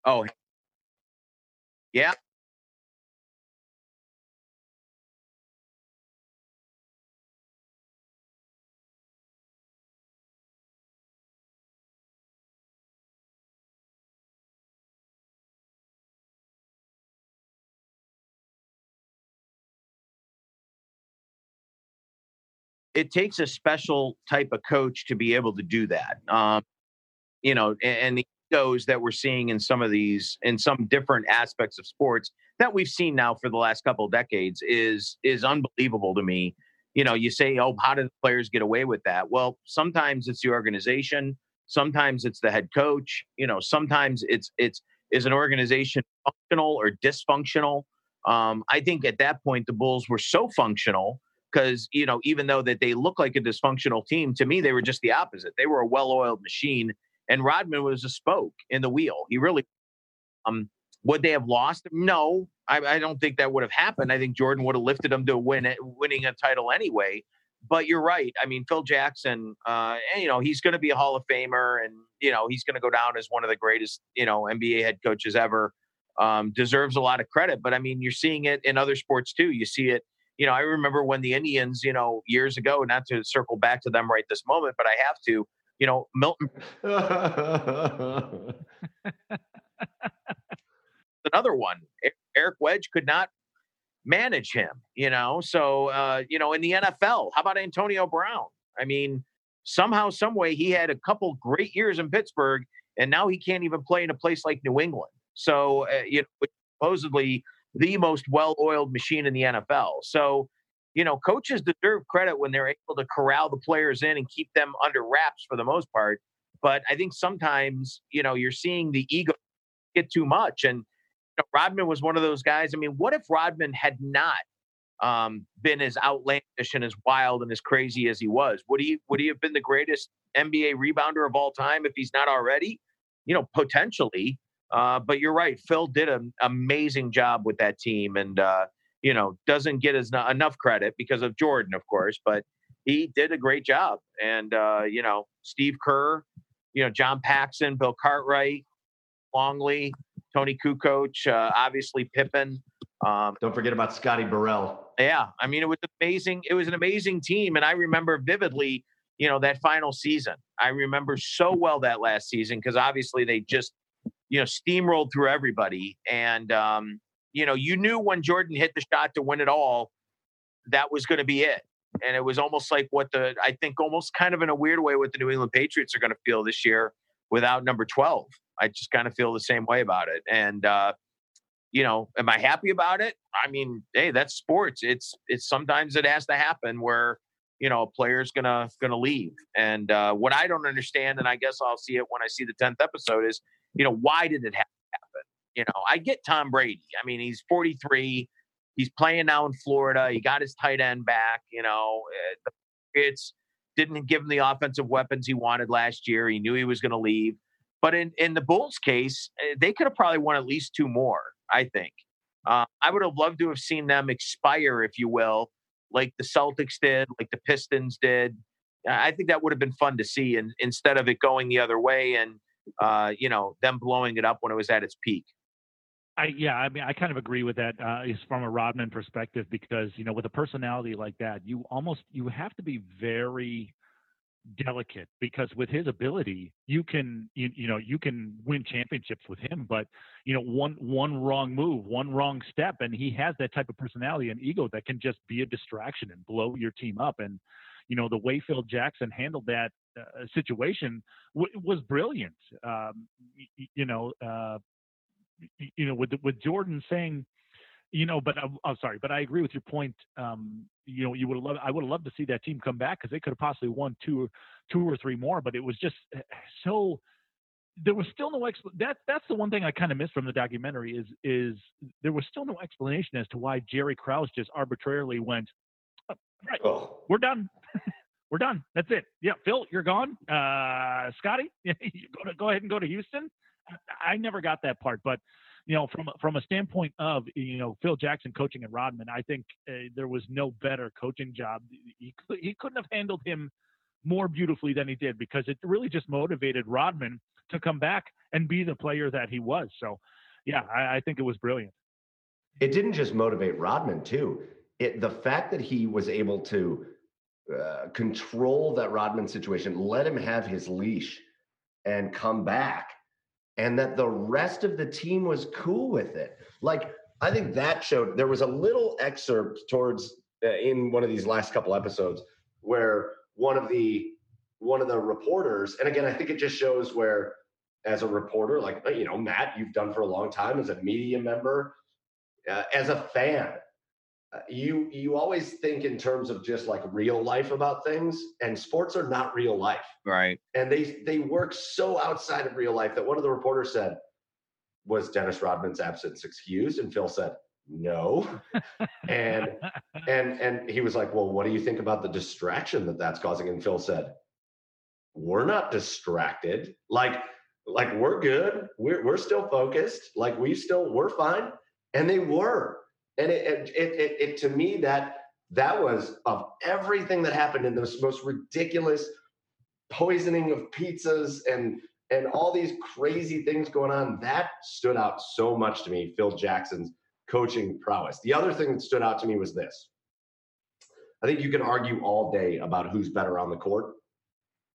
S7: Oh, yeah. It takes a special type of coach to be able to do that. Um, you know, and, and the egos that we're seeing in some of these in some different aspects of sports that we've seen now for the last couple of decades is is unbelievable to me. You know, you say, "Oh, how did the players get away with that?" Well, sometimes it's the organization, sometimes it's the head coach. You know, sometimes it's it's is an organization functional or dysfunctional. Um, I think at that point the Bulls were so functional because you know even though that they look like a dysfunctional team, to me they were just the opposite. They were a well-oiled machine, and Rodman was a spoke in the wheel. He really. Um, would they have lost? No, I, I don't think that would have happened. I think Jordan would have lifted them to win it, winning a title anyway. But you're right. I mean, Phil Jackson, uh, and, you know, he's going to be a Hall of Famer, and you know, he's going to go down as one of the greatest, you know, NBA head coaches ever. Um, deserves a lot of credit. But I mean, you're seeing it in other sports too. You see it. You know, I remember when the Indians, you know, years ago. Not to circle back to them right this moment, but I have to. You know, Milton. another one. Eric Wedge could not manage him, you know. So, uh, you know, in the NFL, how about Antonio Brown? I mean, somehow, some way, he had a couple great years in Pittsburgh, and now he can't even play in a place like New England. So, uh, you know, supposedly the most well-oiled machine in the NFL. So, you know, coaches deserve credit when they're able to corral the players in and keep them under wraps for the most part. But I think sometimes, you know, you're seeing the ego get too much, and know, Rodman was one of those guys. I mean, what if Rodman had not um, been as outlandish and as wild and as crazy as he was? Would he would he have been the greatest NBA rebounder of all time if he's not already? You know, potentially. Uh, but you're right. Phil did an amazing job with that team, and uh, you know doesn't get as enough credit because of Jordan, of course. But he did a great job, and uh, you know Steve Kerr, you know John Paxson, Bill Cartwright, Longley, Toni Kukoc, uh, obviously Pippen.
S3: Um, Don't forget about Scotty Burrell.
S7: Yeah, I mean it was amazing. It was an amazing team, and I remember vividly, you know, that final season. I remember so well that last season because obviously they just, you know, steamrolled through everybody, and um, you know, you knew when Jordan hit the shot to win it all, that was going to be it. And it was almost like what the I think almost kind of in a weird way what the New England Patriots are going to feel this year without number 12. I just kind of feel the same way about it. And uh, you know, am I happy about it? I mean, hey, that's sports. It's it's sometimes it has to happen where you know a player's gonna gonna leave. And uh, what I don't understand, and I guess I'll see it when I see the tenth episode, is you know why did it happen? You know, I get Tom Brady. I mean, he's 43. He's playing now in Florida. He got his tight end back. You know, eh, it's didn't give him the offensive weapons he wanted last year. He knew he was going to leave. But in, in the Bulls' case, eh, they could have probably won at least two more, I think. Uh, I would have loved to have seen them expire, if you will, like the Celtics did, like the Pistons did. I think that would have been fun to see, and instead of it going the other way and uh, you know them blowing it up when it was at its peak.
S6: I yeah, I mean, I kind of agree with that uh, from a Rodman perspective because you know with a personality like that, you almost you have to be very delicate because with his ability you can you, you know you can win championships with him but you know one one wrong move one wrong step and he has that type of personality and ego that can just be a distraction and blow your team up and you know the way Phil Jackson handled that uh, situation w- was brilliant um, you, you know uh, you know with with Jordan saying you know, but I'm, I'm, sorry, but I agree with your point. Um, you know, you would have loved, I would have loved to see that team come back because they could have possibly won two, two or three more. But it was just eh, so there was still no expl- that that's the one thing I kind of missed from the documentary is is there was still no explanation as to why Jerry Krause just arbitrarily went, oh, right, oh. we're done. we're done. That's it. Yeah, Phil, you're gone. Uh, Scotty, you go to go ahead and go to Houston. I never got that part, but you know, from from a standpoint of you know Phil Jackson coaching at Rodman, I think uh, there was no better coaching job. He he couldn't have handled him more beautifully than he did because it really just motivated Rodman to come back and be the player that he was. So, yeah, I, I think it was brilliant.
S3: It didn't just motivate Rodman too. It the fact that he was able to uh, control that Rodman situation, let him have his leash, and come back and that the rest of the team was cool with it. Like I think that showed there was a little excerpt towards uh, in one of these last couple episodes where one of the one of the reporters, and again, I think it just shows where, as a reporter, like you know, Matt, you've done for a long time as a media member, uh, as a fan, Uh, you you always think in terms of just like real life about things, and sports are not real life,
S7: right?
S3: And they they work so outside of real life that one of the reporters said, "Was Dennis Rodman's absence excused?" And Phil said, no. And and and he was like well what do you think about the distraction that that's causing? And phil said we're not distracted. Like like we're good. We're, we're still focused. Like we still we're fine. And they were and it it, it, it to me that that was of everything that happened in this most ridiculous poisoning of pizzas and and all these crazy things going on that stood out so much to me phil jackson's coaching prowess. The other thing that stood out to me was this. I think you can argue all day about who's better on the court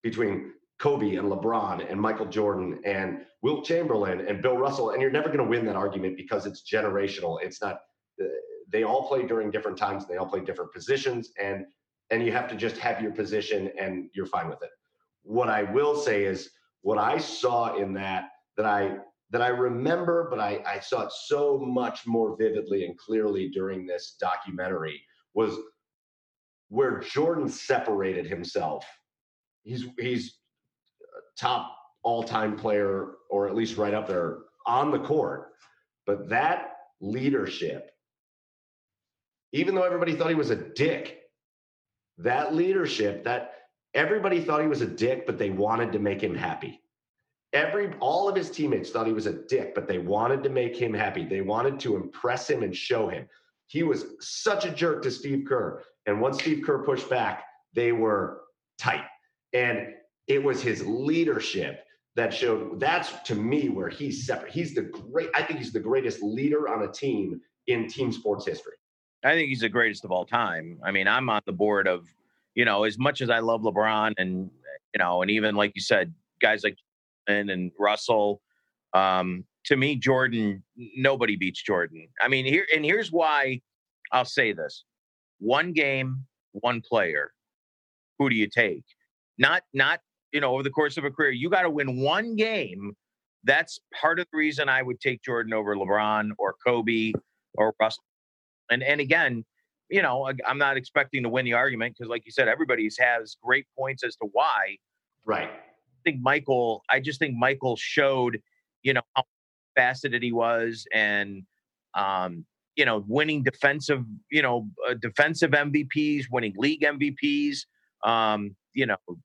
S3: between Kobe and LeBron and Michael Jordan and Wilt Chamberlain and Bill Russell, and you're never going to win that argument because it's generational. It's not. Uh, they all play during different times. And they all play different positions, and and you have to just have your position, and you're fine with it. What I will say is what I saw in that that I that I remember, but I, I saw it so much more vividly and clearly during this documentary was where Jordan separated himself. He's he's top all-time player, or at least right up there on the court. But that leadership, even though everybody thought he was a dick, that leadership, that everybody thought he was a dick, but they wanted to make him happy. Every all of his teammates thought he was a dick but they wanted to make him happy. They wanted to impress him and show him. He was such a jerk to steve kerr and once steve kerr pushed back they were tight. And it was his leadership that showed that's to me where he's separate. He's the great i think he's the greatest leader on a team in team sports history
S7: i think he's the greatest of all time i mean i'm on the board of you know as much as i love lebron and you know and even like you said guys like Jordan and Russell. Um, to me, Jordan, nobody beats Jordan. I mean, here and here's why I'll say this: one game, one player. Who do you take? Not not you know over the course of a career, you got to win one game. That's part of the reason I would take Jordan over LeBron or Kobe or Russell. And and again, you know, I'm not expecting to win the argument because, like you said, everybody has great points as to why.
S3: Right I
S7: think Michael, I just think Michael showed, you know, how faceted he was and, um, you know, winning defensive, you know, uh, defensive MVPs, winning league MVPs. Um, you know, uh,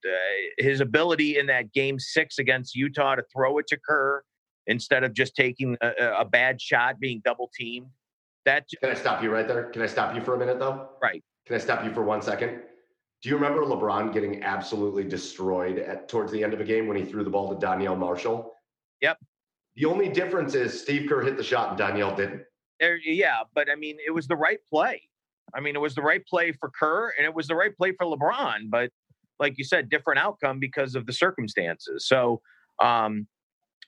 S7: his ability in that game six against Utah to throw it to Kerr instead of just taking a, a bad shot, being double teamed. That
S3: can I stop you right there? Can I stop you for a minute though?
S7: Right.
S3: Can I stop you for one second? Do you remember LeBron getting absolutely destroyed at towards the end of a game when he threw the ball to Donyell Marshall?
S7: Yep.
S3: The only difference is Steve Kerr hit the shot and Donyell didn't.
S7: There, yeah, but I mean, it was the right play. I mean, it was the right play for Kerr and it was the right play for LeBron. But like you said, different outcome because of the circumstances. So, um,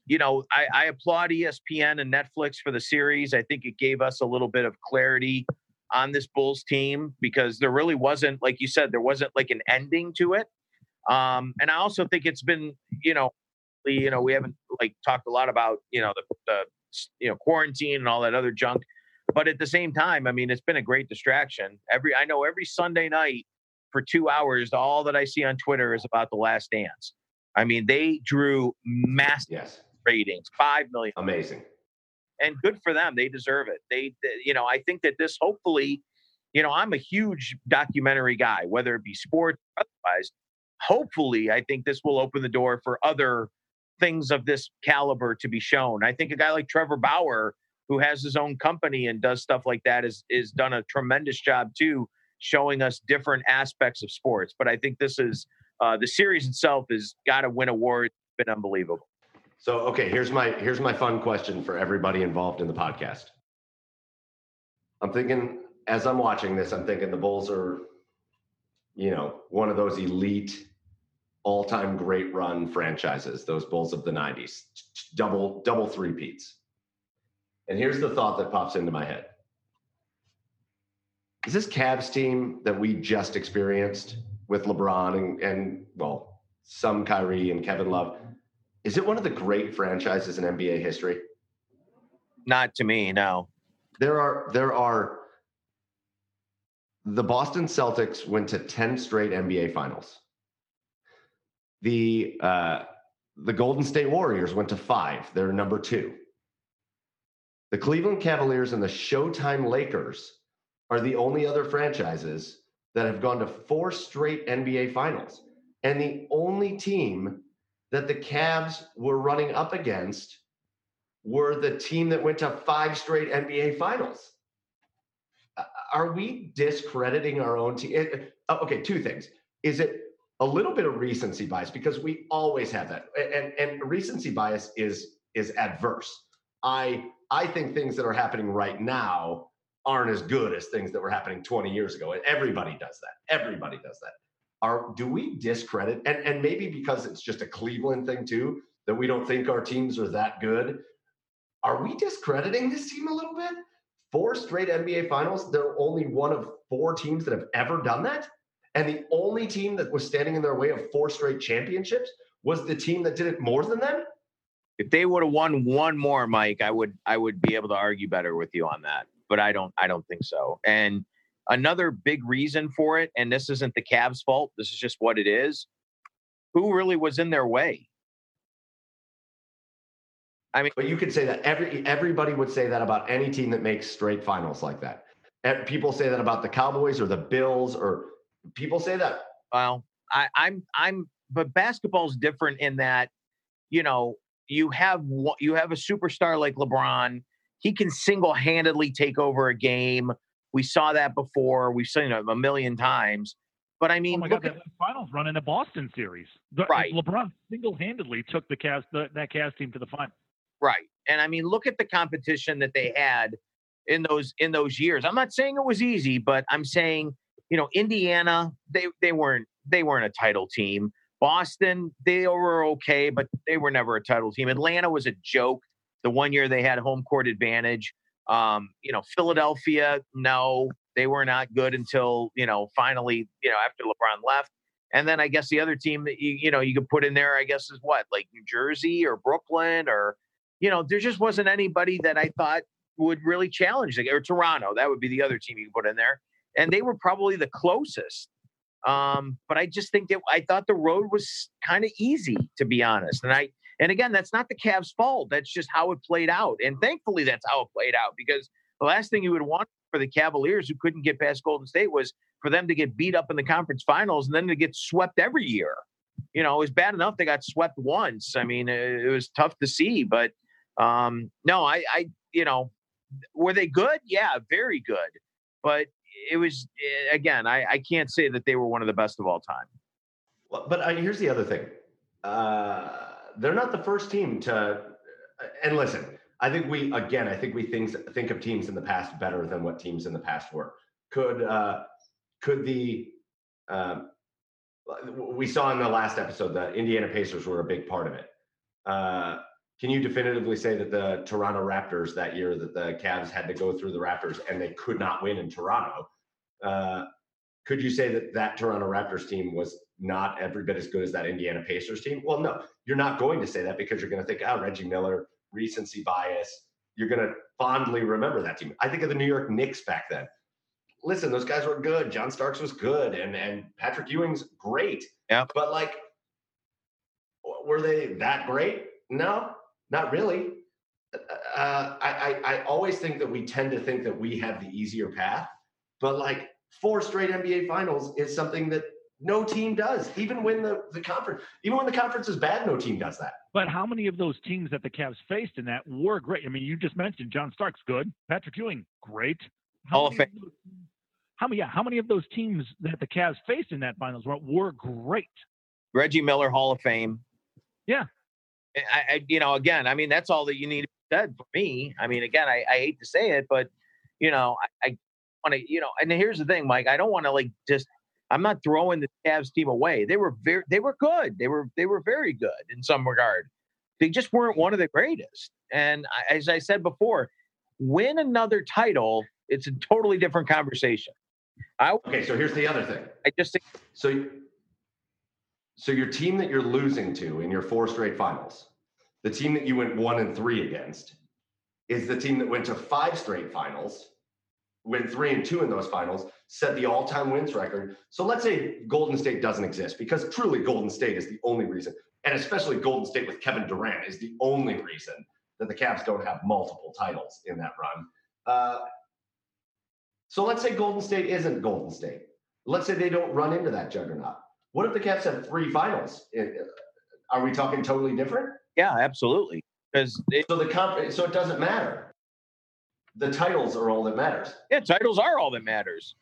S7: you know, I, I applaud ESPN and Netflix for the series. I think it gave us a little bit of clarity on this Bulls team because there really wasn't, like you said, there wasn't like an ending to it. Um, and I also think it's been, you know, you know, we haven't like talked a lot about, you know, the, the you know, quarantine and all that other junk. But at the same time, I mean, it's been a great distraction. Every I know every Sunday night for two hours, all that I see on Twitter is about the last dance. I mean, they drew massive
S3: yes.
S7: Ratings, five million.
S3: Amazing
S7: and good for them. They deserve it. They, they, you know, I think that this hopefully, you know, I'm a huge documentary guy, whether it be sports or otherwise. Hopefully, I think this will open the door for other things of this caliber to be shown. I think a guy like Trevor Bauer, who has his own company and does stuff like that, is is done a tremendous job too, showing us different aspects of sports. But I think this is uh, the series itself has got to win awards. It's been unbelievable.
S3: So, okay, here's my here's my fun question for everybody involved in the podcast. I'm thinking as I'm watching this, I'm thinking the Bulls are, you know, one of those elite, all-time great run franchises. Those Bulls of the '90s, double double three peats. And here's the thought that pops into my head: Is this Cavs team that we just experienced with LeBron and, and well, some Kyrie and Kevin Love. Is it one of the great franchises in NBA history?
S7: Not to me, no.
S3: There are there are the Boston Celtics went to 10 straight NBA finals. The uh, the Golden State Warriors went to five. They're number two. The Cleveland Cavaliers and the Showtime Lakers are the only other franchises that have gone to four straight NBA finals. And the only team that the Cavs were running up against were the team that went to five straight NBA finals. Are we discrediting our own team? Uh, okay, two things. Is it a little bit of recency bias because we always have that, and and recency bias is is adverse. I I think things that are happening right now aren't as good as things that were happening 20 years ago, and everybody does that. Everybody does that. Are do we discredit and and maybe because it's just a Cleveland thing too that we don't think our teams are that good? Are we discrediting this team a little bit? Four straight NBA finals. They're only one of four teams that have ever done that. And the only team that was standing in their way of four straight championships was the team that did it more than them.
S7: If they would have won one more, Mike, I would I would be able to argue better with you on that. But I don't I don't think so. And another big reason for it, and this isn't the Cavs' fault, this is just what it is. Who really was in their way?
S3: I mean, but you could say that every everybody would say that about any team that makes straight finals like that. People say that about the Cowboys or the Bills or People say that.
S7: Well, I, I'm I'm but basketball's different in that, you know, you have you have a superstar like LeBron. He can single-handedly take over a game. We saw that before. We've seen it a million times. But I oh mean,
S6: oh my God, at, finals run in the Boston series. The,
S7: right.
S6: LeBron single-handedly took the Cavs the, that Cavs team to the final.
S7: Right. And I mean, look at the competition that they had in those in those years. I'm not saying it was easy, but I'm saying you know, Indiana, they they weren't they weren't a title team. Boston, they were okay, but they were never a title team. Atlanta was a joke. The one year they had home court advantage. Um, you know, Philadelphia, no, they were not good until you know finally, you know, after LeBron left. And then I guess the other team that you you know you could put in there, I guess, is what like New Jersey or Brooklyn or you know, there just wasn't anybody that I thought would really challenge the or Toronto. That would be the other team you could put in there and they were probably the closest. Um, but I just think that I thought the road was kind of easy, to be honest. And I, and again, that's not the Cavs' fault. That's just how it played out. And thankfully, that's how it played out because the last thing you would want for the Cavaliers, who couldn't get past Golden State, was for them to get beat up in the conference finals and then to get swept every year. You know, it was bad enough they got swept once. I mean, it, was tough to see, but um, no, I, I, you know, were they good? Yeah, very good. But it was eh, again. I, I can't say that they were one of the best of all time.
S3: Well, but uh, here's the other thing. Uh, they're not the first team to. And listen, I think we again. I think we think think of teams in the past better than what teams in the past were. Could uh, could the uh, we saw in the last episode that Indiana Pacers were a big part of it. Uh, can you definitively say that the Toronto Raptors that year that the Cavs had to go through the Raptors and they could not win in Toronto? Uh, could you say that that Toronto Raptors team was not every bit as good as that Indiana Pacers team? Well, no, you're not going to say that because you're going to think, oh, Reggie Miller, recency bias. You're going to fondly remember that team. I think of the New York Knicks back then. Listen, those guys were good. John Starks was good, and and Patrick Ewing's great.
S7: Yeah.
S3: But like, were they that great? No, not really. Uh, I, I, I always think that we tend to think that we have the easier path, but like four straight NBA finals is something that no team does. Even when the, the conference, even when the conference is bad, no team does that.
S6: But how many of those teams that the Cavs faced in that were great? I mean, you just mentioned John Starks, good. Patrick Ewing, great.
S7: How Hall of Fame.
S6: How many? Yeah, how many of those teams that the Cavs faced in that finals were, were great?
S7: Reggie Miller, Hall of Fame.
S6: Yeah,
S7: I, I, you know, again, I mean, that's all that you need to be said for me. I mean, again, I, I hate to say it, but you know, I, I want to, you know, and here's the thing, Mike, I don't want to like just, I'm not throwing the Cavs team away. They were very, they were good. They were, they were very good in some regard. They just weren't one of the greatest. And I, as I said before, win another title, it's a totally different conversation.
S3: I, okay, so here's the other thing.
S7: I just think
S3: so so your team that you're losing to in your four straight finals, the team that you went one and three against, is the team that went to five straight finals, went three and two in those finals, set the all-time wins record. So let's say Golden State doesn't exist because truly Golden State is the only reason, and especially Golden State with Kevin Durant is the only reason that the Cavs don't have multiple titles in that run. Uh, so let's say Golden State isn't Golden State. Let's say they don't run into that juggernaut. What if the Cavs have three finals? Are we talking totally different?
S7: Yeah, absolutely. Because
S3: so the comp, so it doesn't matter. The titles are all that matters.
S7: Yeah, titles are all that matters.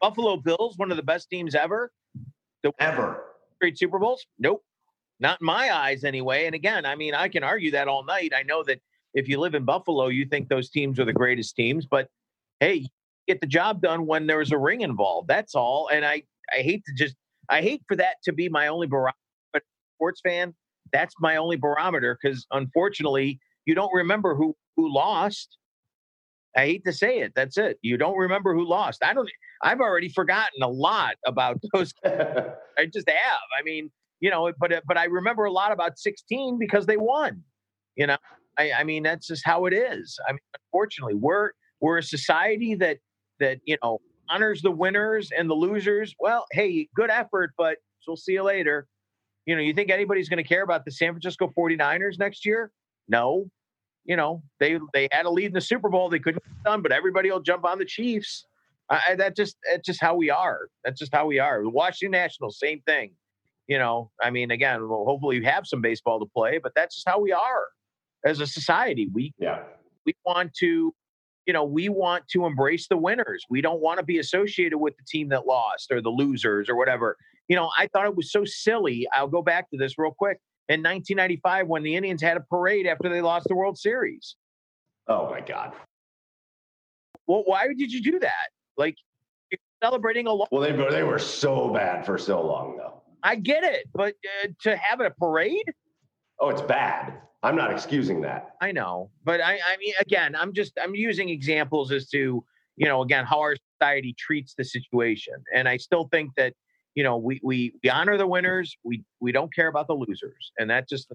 S7: Buffalo Bills, one of the best teams ever.
S3: The ever.
S7: Great Super Bowls? Nope. Not in my eyes, anyway. And again, I mean, I can argue that all night. I know that if you live in Buffalo, you think those teams are the greatest teams, but hey, get the job done when there's a ring involved. That's all. And I, I hate to just, I hate for that to be my only barometer. But sports fan, that's my only barometer because unfortunately, you don't remember who who lost. I hate to say it. That's it. You don't remember who lost. I don't. I've already forgotten a lot about those. I just have. I mean, you know, but uh, but I remember a lot about 16 because they won. You know, I, I mean that's just how it is. I mean, unfortunately, we're we're a society that that you know honors the winners and the losers. Well, hey, good effort, but we'll see you later. You know, you think anybody's going to care about the San Francisco 49ers next year? No. You know, they they had a lead in the Super Bowl. They couldn't get done, but everybody will jump on the Chiefs. I, that just that's just how we are. That's just how we are. The Washington Nationals, same thing. You know, I mean, again, well, hopefully you have some baseball to play, but that's just how we are as a society. We
S3: yeah
S7: we want to you know, we want to embrace the winners. We don't want to be associated with the team that lost or the losers or whatever. You know, I thought it was so silly. I'll go back to this real quick. In 1995, when the Indians had a parade after they lost the World Series.
S3: Oh my God.
S7: Well, why did you do that? Like, celebrating a
S3: lot. Well, they were, they were so bad for so long, though.
S7: I get it, but uh, to have a parade?
S3: Oh, it's bad. I'm not excusing that.
S7: I know, but I, I mean, again, I'm just I'm using examples as to you know again how our society treats the situation, and I still think that you know we we, we honor the winners, we we don't care about the losers, and that just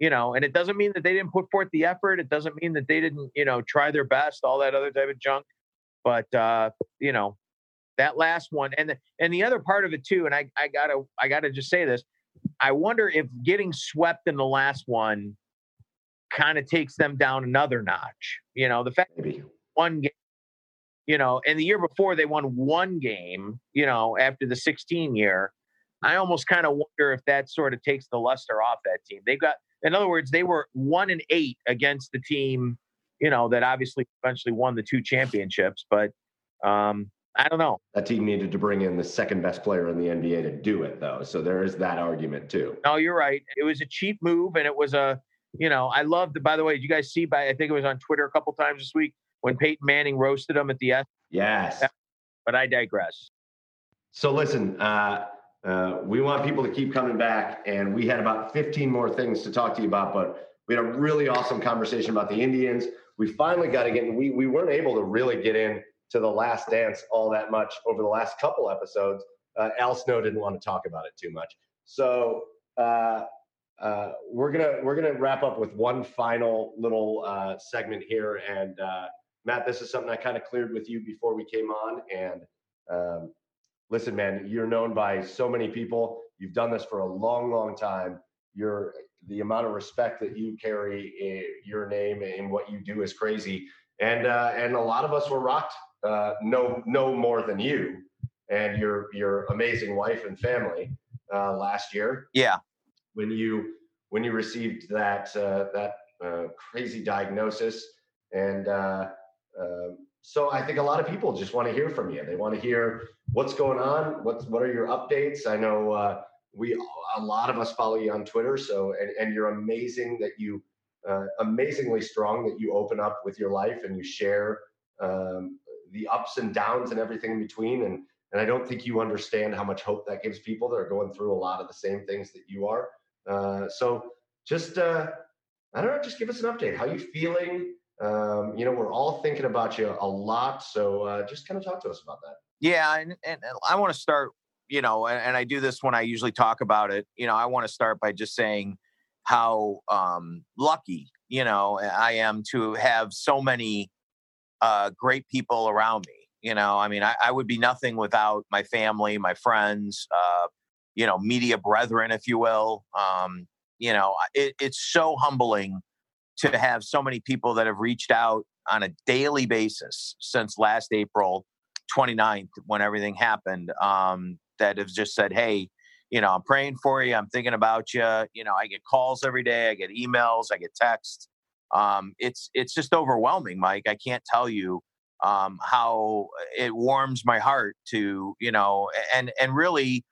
S7: you know, and it doesn't mean that they didn't put forth the effort. It doesn't mean that they didn't you know try their best, all that other type of junk. But uh, you know, that last one, and the, and the other part of it too, and I I gotta I gotta just say this I wonder if getting swept in the last one kind of takes them down another notch. You know, the fact Maybe. one game, you know, and the year before they won one game, you know, after the 16 year. I almost kind of wonder if that sort of takes the luster off that team. They've got, in other words, they were one and eight against the team, you know, that obviously eventually won the two championships. But um, I don't know.
S3: That team needed to bring in the second best player in the NBA to do it, though. So there is that argument too.
S7: No, you're right. It was a cheap move, and it was a, you know, I loved. By the way, did you guys see? By I think it was on Twitter a couple times this week when Peyton Manning roasted him at the S.
S3: Yes.
S7: But I digress.
S3: So listen, uh, uh, we want people to keep coming back, and we had about 15 more things to talk to you about, but we had a really awesome conversation about the Indians. We finally got to get. We we weren't able to really get in to the last dance all that much over the last couple episodes. Uh, Al Snow didn't want to talk about it too much. So uh, uh, we're gonna we're gonna wrap up with one final little uh, segment here. And uh, Matt, this is something I kind of cleared with you before we came on. And um, listen, man, you're known by so many people. You've done this for a long, long time. You're the amount of respect that you carry in your name and what you do is crazy. And uh, and a lot of us were rocked uh, no no more than you and your your amazing wife and family uh, last year.
S7: Yeah,
S3: when you when you received that uh, that uh, crazy diagnosis, and uh, um, so I think a lot of people just want to hear from you. They want to hear what's going on. What's what are your updates? I know uh, we a lot of us follow you on Twitter, so and, and you're amazing that you. amazingly strong that you open up with your life and you share um, the ups and downs and everything in between. And and I don't think you understand how much hope that gives people that are going through a lot of the same things that you are. Uh, so just uh, I don't know, just give us an update. How you feeling? Um, you know, we're all thinking about you a lot. So uh, just kind of talk to us about that.
S7: Yeah, and, and I want to start you know, and, and I do this when I usually talk about it. You know, I want to start by just saying how um, lucky you know I am to have so many uh, great people around me. You know, I mean, I, I, would be nothing without my family, my friends, uh, you know, media brethren, if you will. Um, you know, it, it's so humbling to have so many people that have reached out on a daily basis since last April 29th, when everything happened, um, that have just said, hey, you know, I'm praying for you. I'm thinking about you. You know, I get calls every day. I get emails. I get texts. Um, it's it's just overwhelming, Mike. I can't tell you um, how it warms my heart to you know, and and really,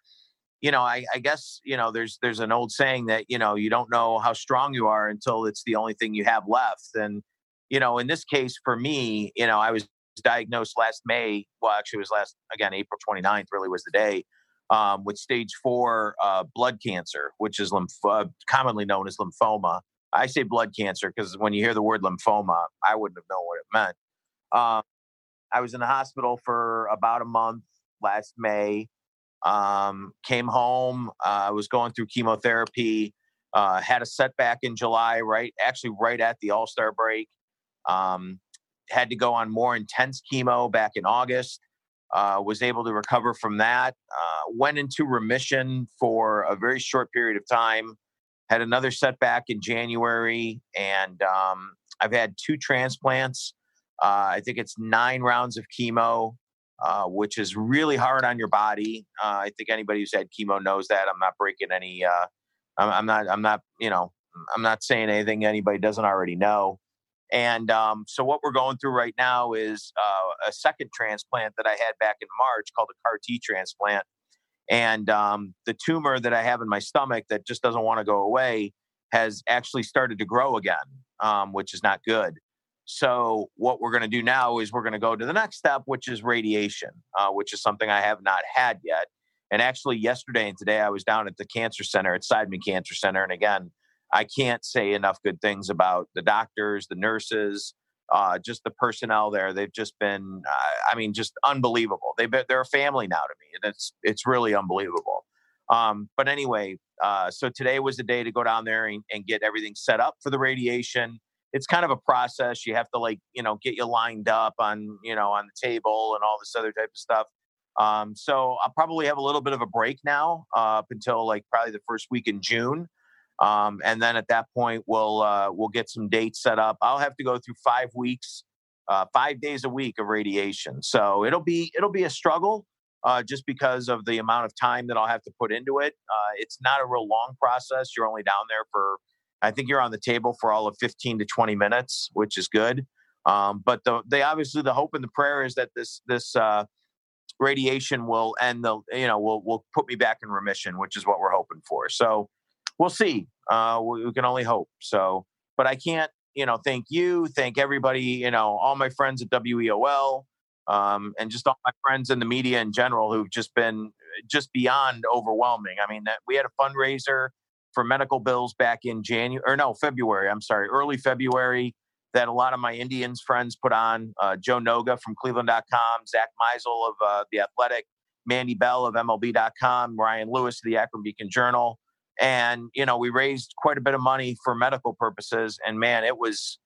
S7: you know, I, I guess you know, there's there's an old saying that you know you don't know how strong you are until it's the only thing you have left. And you know, in this case, for me, you know, I was diagnosed last May. Well, actually, it was last again April 29th. Really was the day um, with stage four uh, blood cancer, which is lymph- uh, commonly known as lymphoma. I say blood cancer because when you hear the word lymphoma, I wouldn't have known what it meant. Um, I was in the hospital for about a month last May. Um, came home. I uh, was going through chemotherapy. Uh, had a setback in July, right? Actually, right at the All Star break. Um, had to go on more intense chemo back in August uh, was able to recover from that, uh, went into remission for a very short period of time, had another setback in January, and um, I've had two transplants. Uh, I think it's nine rounds of chemo, uh, which is really hard on your body. Uh, I think anybody who's had chemo knows that. I'm not breaking any. Uh, I'm, I'm not. I'm not. You know. I'm not saying anything anybody doesn't already know. And um, so, what we're going through right now is uh, a second transplant that I had back in March called a CAR T transplant. And um, the tumor that I have in my stomach that just doesn't want to go away has actually started to grow again, um, which is not good. So, what we're going to do now is we're going to go to the next step, which is radiation, uh, which is something I have not had yet. And actually, yesterday and today, I was down at the cancer center at Seidman Cancer Center. And again, I can't say enough good things about the doctors, the nurses, uh, just the personnel there. They've just been, uh, I mean, just unbelievable. They've been, they're a family now to me, and it's it's really unbelievable. Um, but anyway, uh, so today was the day to go down there and, and, get everything set up for the radiation. It's kind of a process. You have to like, you know, get you lined up on, you know, on the table and all this other type of stuff. Um, so I'll probably have a little bit of a break now uh, up until like probably the first week in June. Um, and then at that point, we'll uh, we'll get some dates set up. I'll have to go through five weeks, uh, five days a week of radiation. So it'll be it'll be a struggle, uh, just because of the amount of time that I'll have to put into it. Uh, it's not a real long process. You're only down there for, I think you're on the table for all of 15 to 20 minutes, which is good. Um, but the they obviously the hope and the prayer is that this this uh, radiation will end the you know will will put me back in remission, which is what we're hoping for. So we'll see. Uh, we, we, can only hope. So, but I can't, you know, thank you, thank everybody, you know, all my friends at WEOL, um, and just all my friends in the media in general who've just been just beyond overwhelming. I mean, that, we had a fundraiser for medical bills back in January, or no, February. I'm sorry, early February. That a lot of my Indians friends put on. Uh, Joe Noga from Cleveland.com, Zach Meisel of uh, the Athletic, Mandy Bell of MLB.com, Ryan Lewis of the Akron Beacon Journal and you know we raised quite a bit of money for medical purposes and man it was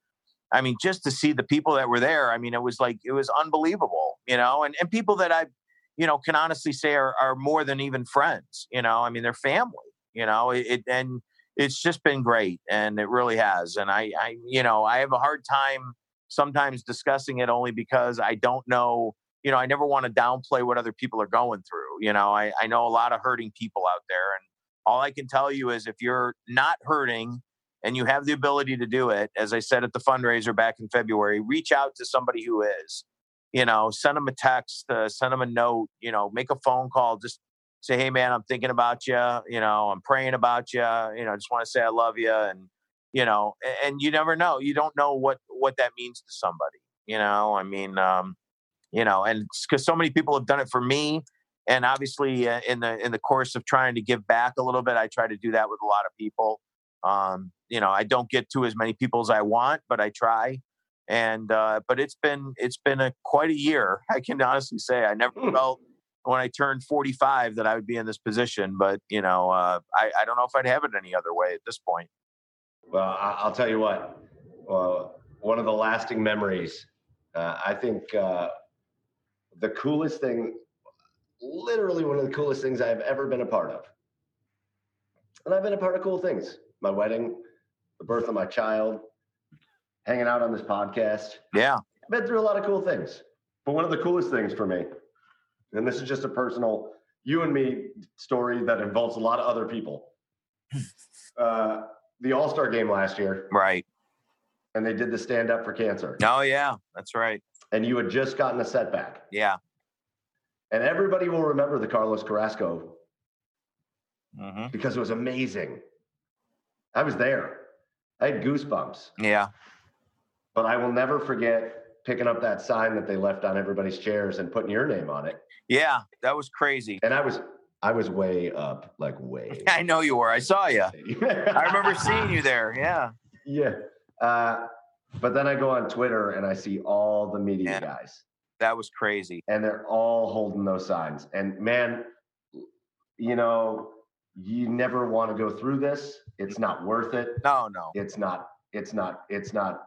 S7: i mean just to see the people that were there i mean it was like it was unbelievable you know and, and people that i you know can honestly say are, are more than even friends you know i mean they're family you know it, it and it's just been great and it really has and i i you know i have a hard time sometimes discussing it only because i don't know you know i never want to downplay what other people are going through you know i, I know a lot of hurting people out there and all I can tell you is if you're not hurting and you have the ability to do it, as I said at the fundraiser back in February, reach out to somebody who is. You know, send them a text, uh, send them a note, you know, make a phone call, just say, hey, man, I'm thinking about you. You know, I'm praying about you. You know, I just want to say I love you. And, you know, and you never know. You don't know what, what that means to somebody. You know, I mean, um, you know, and because so many people have done it for me and obviously uh, in the in the course of trying to give back a little bit i try to do that with a lot of people um, you know i don't get to as many people as i want but i try and uh, but it's been it's been a quite a year i can honestly say i never hmm. felt when I turned 45 that I would be in this position. But you know, uh, I, I don't know if I'd have it any other way at this point.
S3: Well, I'll tell you what. Well, one of the lasting memories. Uh, I think uh, the coolest thing, literally one of the coolest things I've ever been a part of. And I've been a part of cool things. My wedding, the birth of my child, hanging out on this podcast.
S7: Yeah,
S3: I've been through a lot of cool things. But one of the coolest things for me, and this is just a personal you and me story that involves a lot of other people. Uh, the All Star game last year,
S7: right.
S3: and they did the stand up for cancer,
S7: Oh yeah, that's right.
S3: and you had just gotten a setback.
S7: Yeah.
S3: And everybody will remember the Carlos Carrasco
S7: hmm
S3: because it was amazing. I was there, I had goosebumps,
S7: Yeah.
S3: but I will never forget picking up that sign that they left on everybody's chairs and putting your name on it.
S7: Yeah. That was crazy.
S3: And I was, I was way up, like way.
S7: I know you were. I saw you. I remember seeing you there. Yeah.
S3: Yeah. Uh, but then I go on Twitter and I see all the media
S7: Yeah.
S3: guys,
S7: That was crazy.
S3: and they're all holding those signs. And man, you know, you never want to go through this. It's not worth it.
S7: No, no.
S3: It's not. It's not. It's not.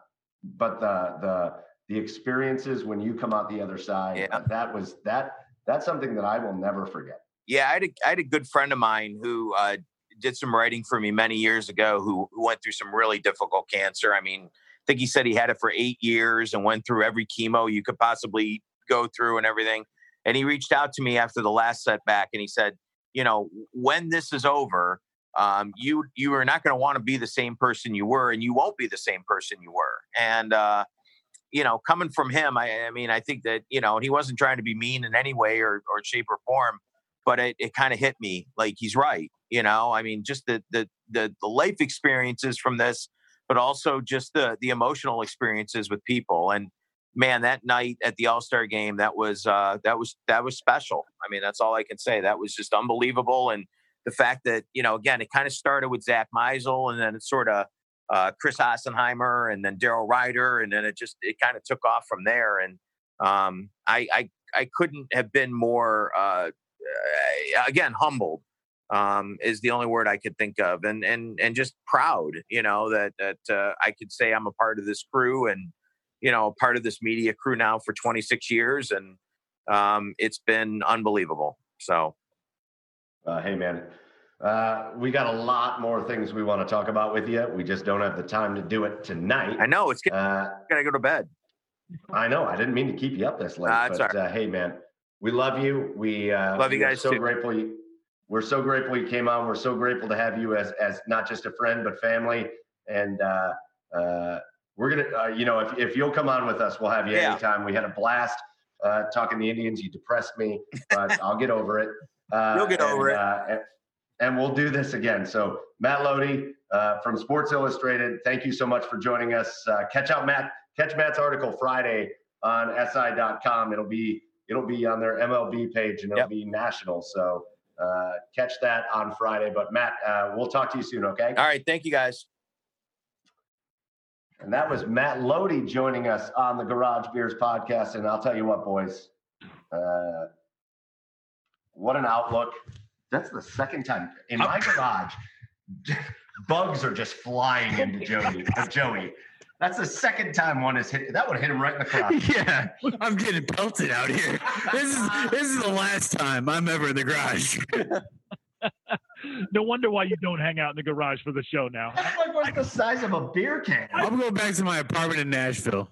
S3: But the the the experiences when you come out the other side,
S7: Yeah.
S3: that was that. That's something that I will never forget.
S7: Yeah, I had a, I had a good friend of mine who uh, did some writing for me many years ago who, who went through some really difficult cancer. I mean, I think he said he had it for eight years and went through every chemo you could possibly go through and everything. And he reached out to me after the last setback and he said, you know, when this is over, um, you you are not going to want to be the same person you were, and you won't be the same person you were. And uh, you know, coming from him, I, I mean, I think that you know, he wasn't trying to be mean in any way or, or shape or form, but it, it kind of hit me like he's right. You know, I mean, just the the the the life experiences from this, but also just the the emotional experiences with people. And man, that night at the All Star game, that was uh, that was that was special. I mean, that's all I can say. That was just unbelievable. And the fact that you know, again, it kind of started with Zack Meisel, and then it sort of uh, Chris Assenheimer, and then Daryl Ryder, and then it just it kind of took off from there. And um, I, I I couldn't have been more uh, uh, again humbled um, is the only word I could think of, and and and just proud, you know, that that uh, I could say I'm a part of this crew and you know part of this media crew now for 26 years, and um, it's been unbelievable. So
S3: Uh, hey, man, uh, we got a lot more things we want to talk about with you. We just don't have the time to do it tonight.
S7: I know it's
S3: Uh,
S7: gonna go to bed.
S3: I know. I didn't mean to keep you up this late.
S7: Nah,
S3: but uh, hey, man, we love you. We uh,
S7: Love you guys
S3: So
S7: too.
S3: grateful. You, we're so grateful you came on. We're so grateful to have you as as not just a friend but family. And uh, uh, we're gonna, uh, you know, if if you'll come on with us, we'll have you
S7: Yeah.
S3: anytime. We had a blast uh, talking the Indians. You depressed me, but I'll get over it. Uh,
S7: You'll get over
S3: and,
S7: it.
S3: Uh, and, we'll do this again. So Matt Loede uh, from Sports Illustrated, thank you so much for joining us. Uh, catch out Matt, catch Matt's article Friday on SI.com. It'll be it'll be on their MLB page and it'll
S7: Yep.
S3: be national. So uh, catch that on Friday. But Matt, uh, we'll talk to you soon. Okay.
S7: All right, thank you guys.
S3: And that was Matt Loede joining us on the Garage Beers podcast. And I'll tell you what, boys, uh, what an outlook. That's the second time in my garage. Bugs are just flying into Joey. uh, Joey. That's the second time one has hit. That would have hit him right in the crotch.
S5: yeah, I'm getting pelted out here. This is this is the last time I'm ever in the garage.
S6: No wonder why you don't hang out in the garage for the show now.
S3: That like was the size of a beer can.
S5: I'm going back to my apartment in Nashville.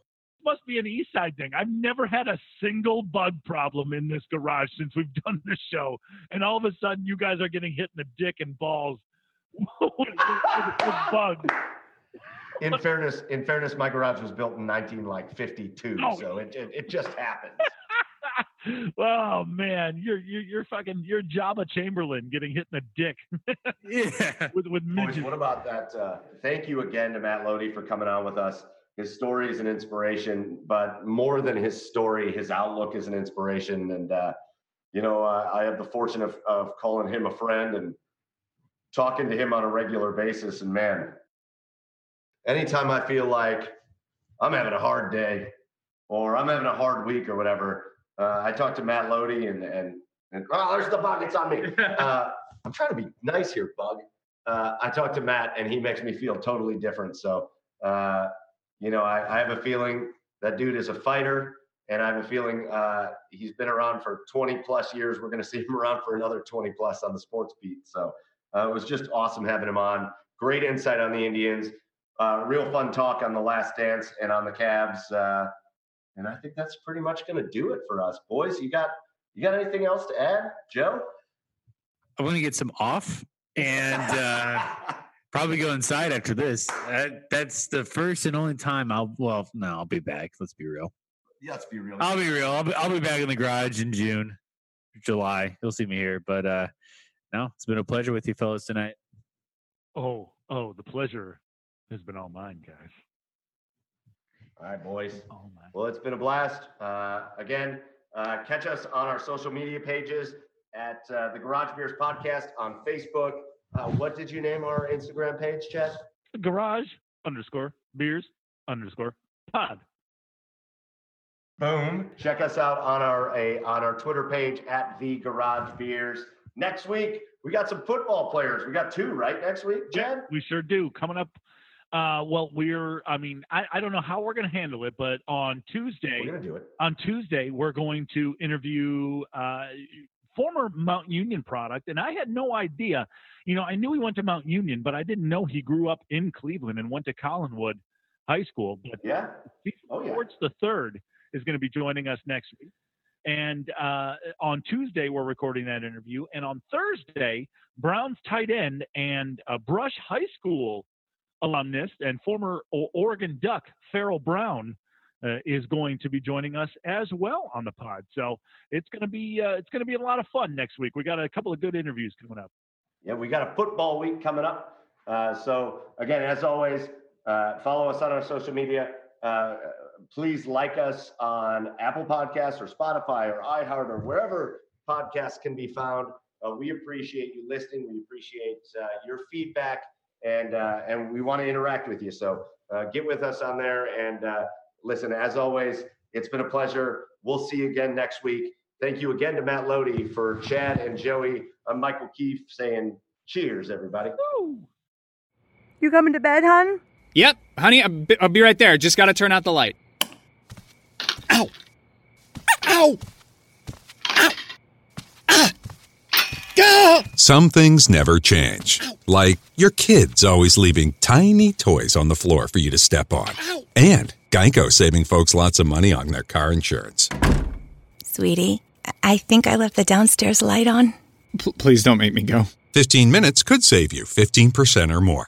S6: Must be an East Side thing. I've never had a single bug problem in this garage since we've done this show, and all of a sudden you guys are getting hit in the dick and balls with, with, with bugs.
S3: In fairness, in fairness, my garage was built in 19 like 52,
S6: Oh.
S3: so it, it it just happened.
S6: oh man, you're you're you're fucking you're Joba Chamberlain getting hit in the dick
S5: Yeah.
S6: with with
S3: Boys,
S6: midgets.
S3: what about that? Uh, thank you again to Matt Loede for coming on with us. His story is an inspiration, but more than his story, his outlook is an inspiration. And, uh, you know, uh, I have the fortune of, of calling him a friend and talking to him on a regular basis. And man, anytime I feel like I'm having a hard day or I'm having a hard week or whatever, uh, I talk to Matt Loede and, and And oh, there's the bug. It's on me. Uh, I'm trying to be nice here, bug. Uh, I talk to Matt, and he makes me feel totally different. So, uh, you know, I, I, have a feeling that dude is a fighter, and I have a feeling uh, he's been around for 20 plus years. We're going to see him around for another 20 plus on the sports beat. So, uh, it was just awesome having him on. Great insight on the Indians. Uh, real fun talk on the Last Dance and on the Cavs. Uh, and I think that's pretty much going to do it for us, boys. You got you got anything else to add, Joe?
S5: I want to get some off and uh, probably go inside after this. That, that's the first and only time I'll. Well, no, I'll be back. Let's be real.
S3: Yeah, let's be real.
S5: I'll be real. I'll be, I'll be back in the garage in June, July. You'll see me here. But uh no, it's been a pleasure with you fellas tonight.
S6: Oh, oh, the pleasure has been all mine, guys.
S3: All right, boys. Oh, well, it's been a blast. Uh, again, uh, catch us on our social media pages at uh, the Garage Beers Podcast on Facebook. Uh, what did you name our Instagram page, Chad?
S6: Garage underscore beers underscore pod.
S3: Boom. Check us out on our a, on our Twitter page at the Garage Beers. Next week, we got some football players. We got two, right? Next week, Chad?
S6: We sure do. Coming up uh, well, we're, I mean, I, I don't know how we're going to handle it, but on Tuesday,
S3: we're going to do it.
S6: On Tuesday, we're going to interview uh, former Mount Union product. And I had no idea, you know, I knew he went to Mount Union, but I didn't know he grew up in Cleveland and went to Collinwood High School. But
S3: yeah.
S6: Oh, yeah. Sports the third is going to be joining us next week. And uh, on Tuesday, we're recording that interview. And on Thursday, Brown's tight end and uh, Brush High School alumnus and former Oregon Duck Pharaoh Brown uh, is going to be joining us as well on the pod. So it's going to be uh, it's going to be a lot of fun next week. We got a couple of good interviews coming up.
S3: Yeah, we got a football week coming up. Uh, so again, as always, uh, follow us on our social media. Uh, please like us on Apple Podcasts or Spotify or iHeart or wherever podcasts can be found. Uh, we appreciate you listening. We appreciate your feedback and and we want to interact with you. So get with us on there and listen. As always, it's been a pleasure. We'll see you again next week. Thank you again to Matt Loede for Chad and Joey. I'm Michael Keefe saying cheers, everybody. Woo.
S8: You coming to bed, hon?
S9: Yep, honey. I'll be, I'll be right there. Just got to turn out the light. Ow! Ow! Ow! Ah!
S10: Go! Some things never change. Like your kids always leaving tiny toys on the floor for you to step on. And Geico saving folks lots of money on their car insurance.
S11: Sweetie, I think I left the downstairs light on.
S9: P- please don't make me go.
S10: 15 minutes could save you 15% or more.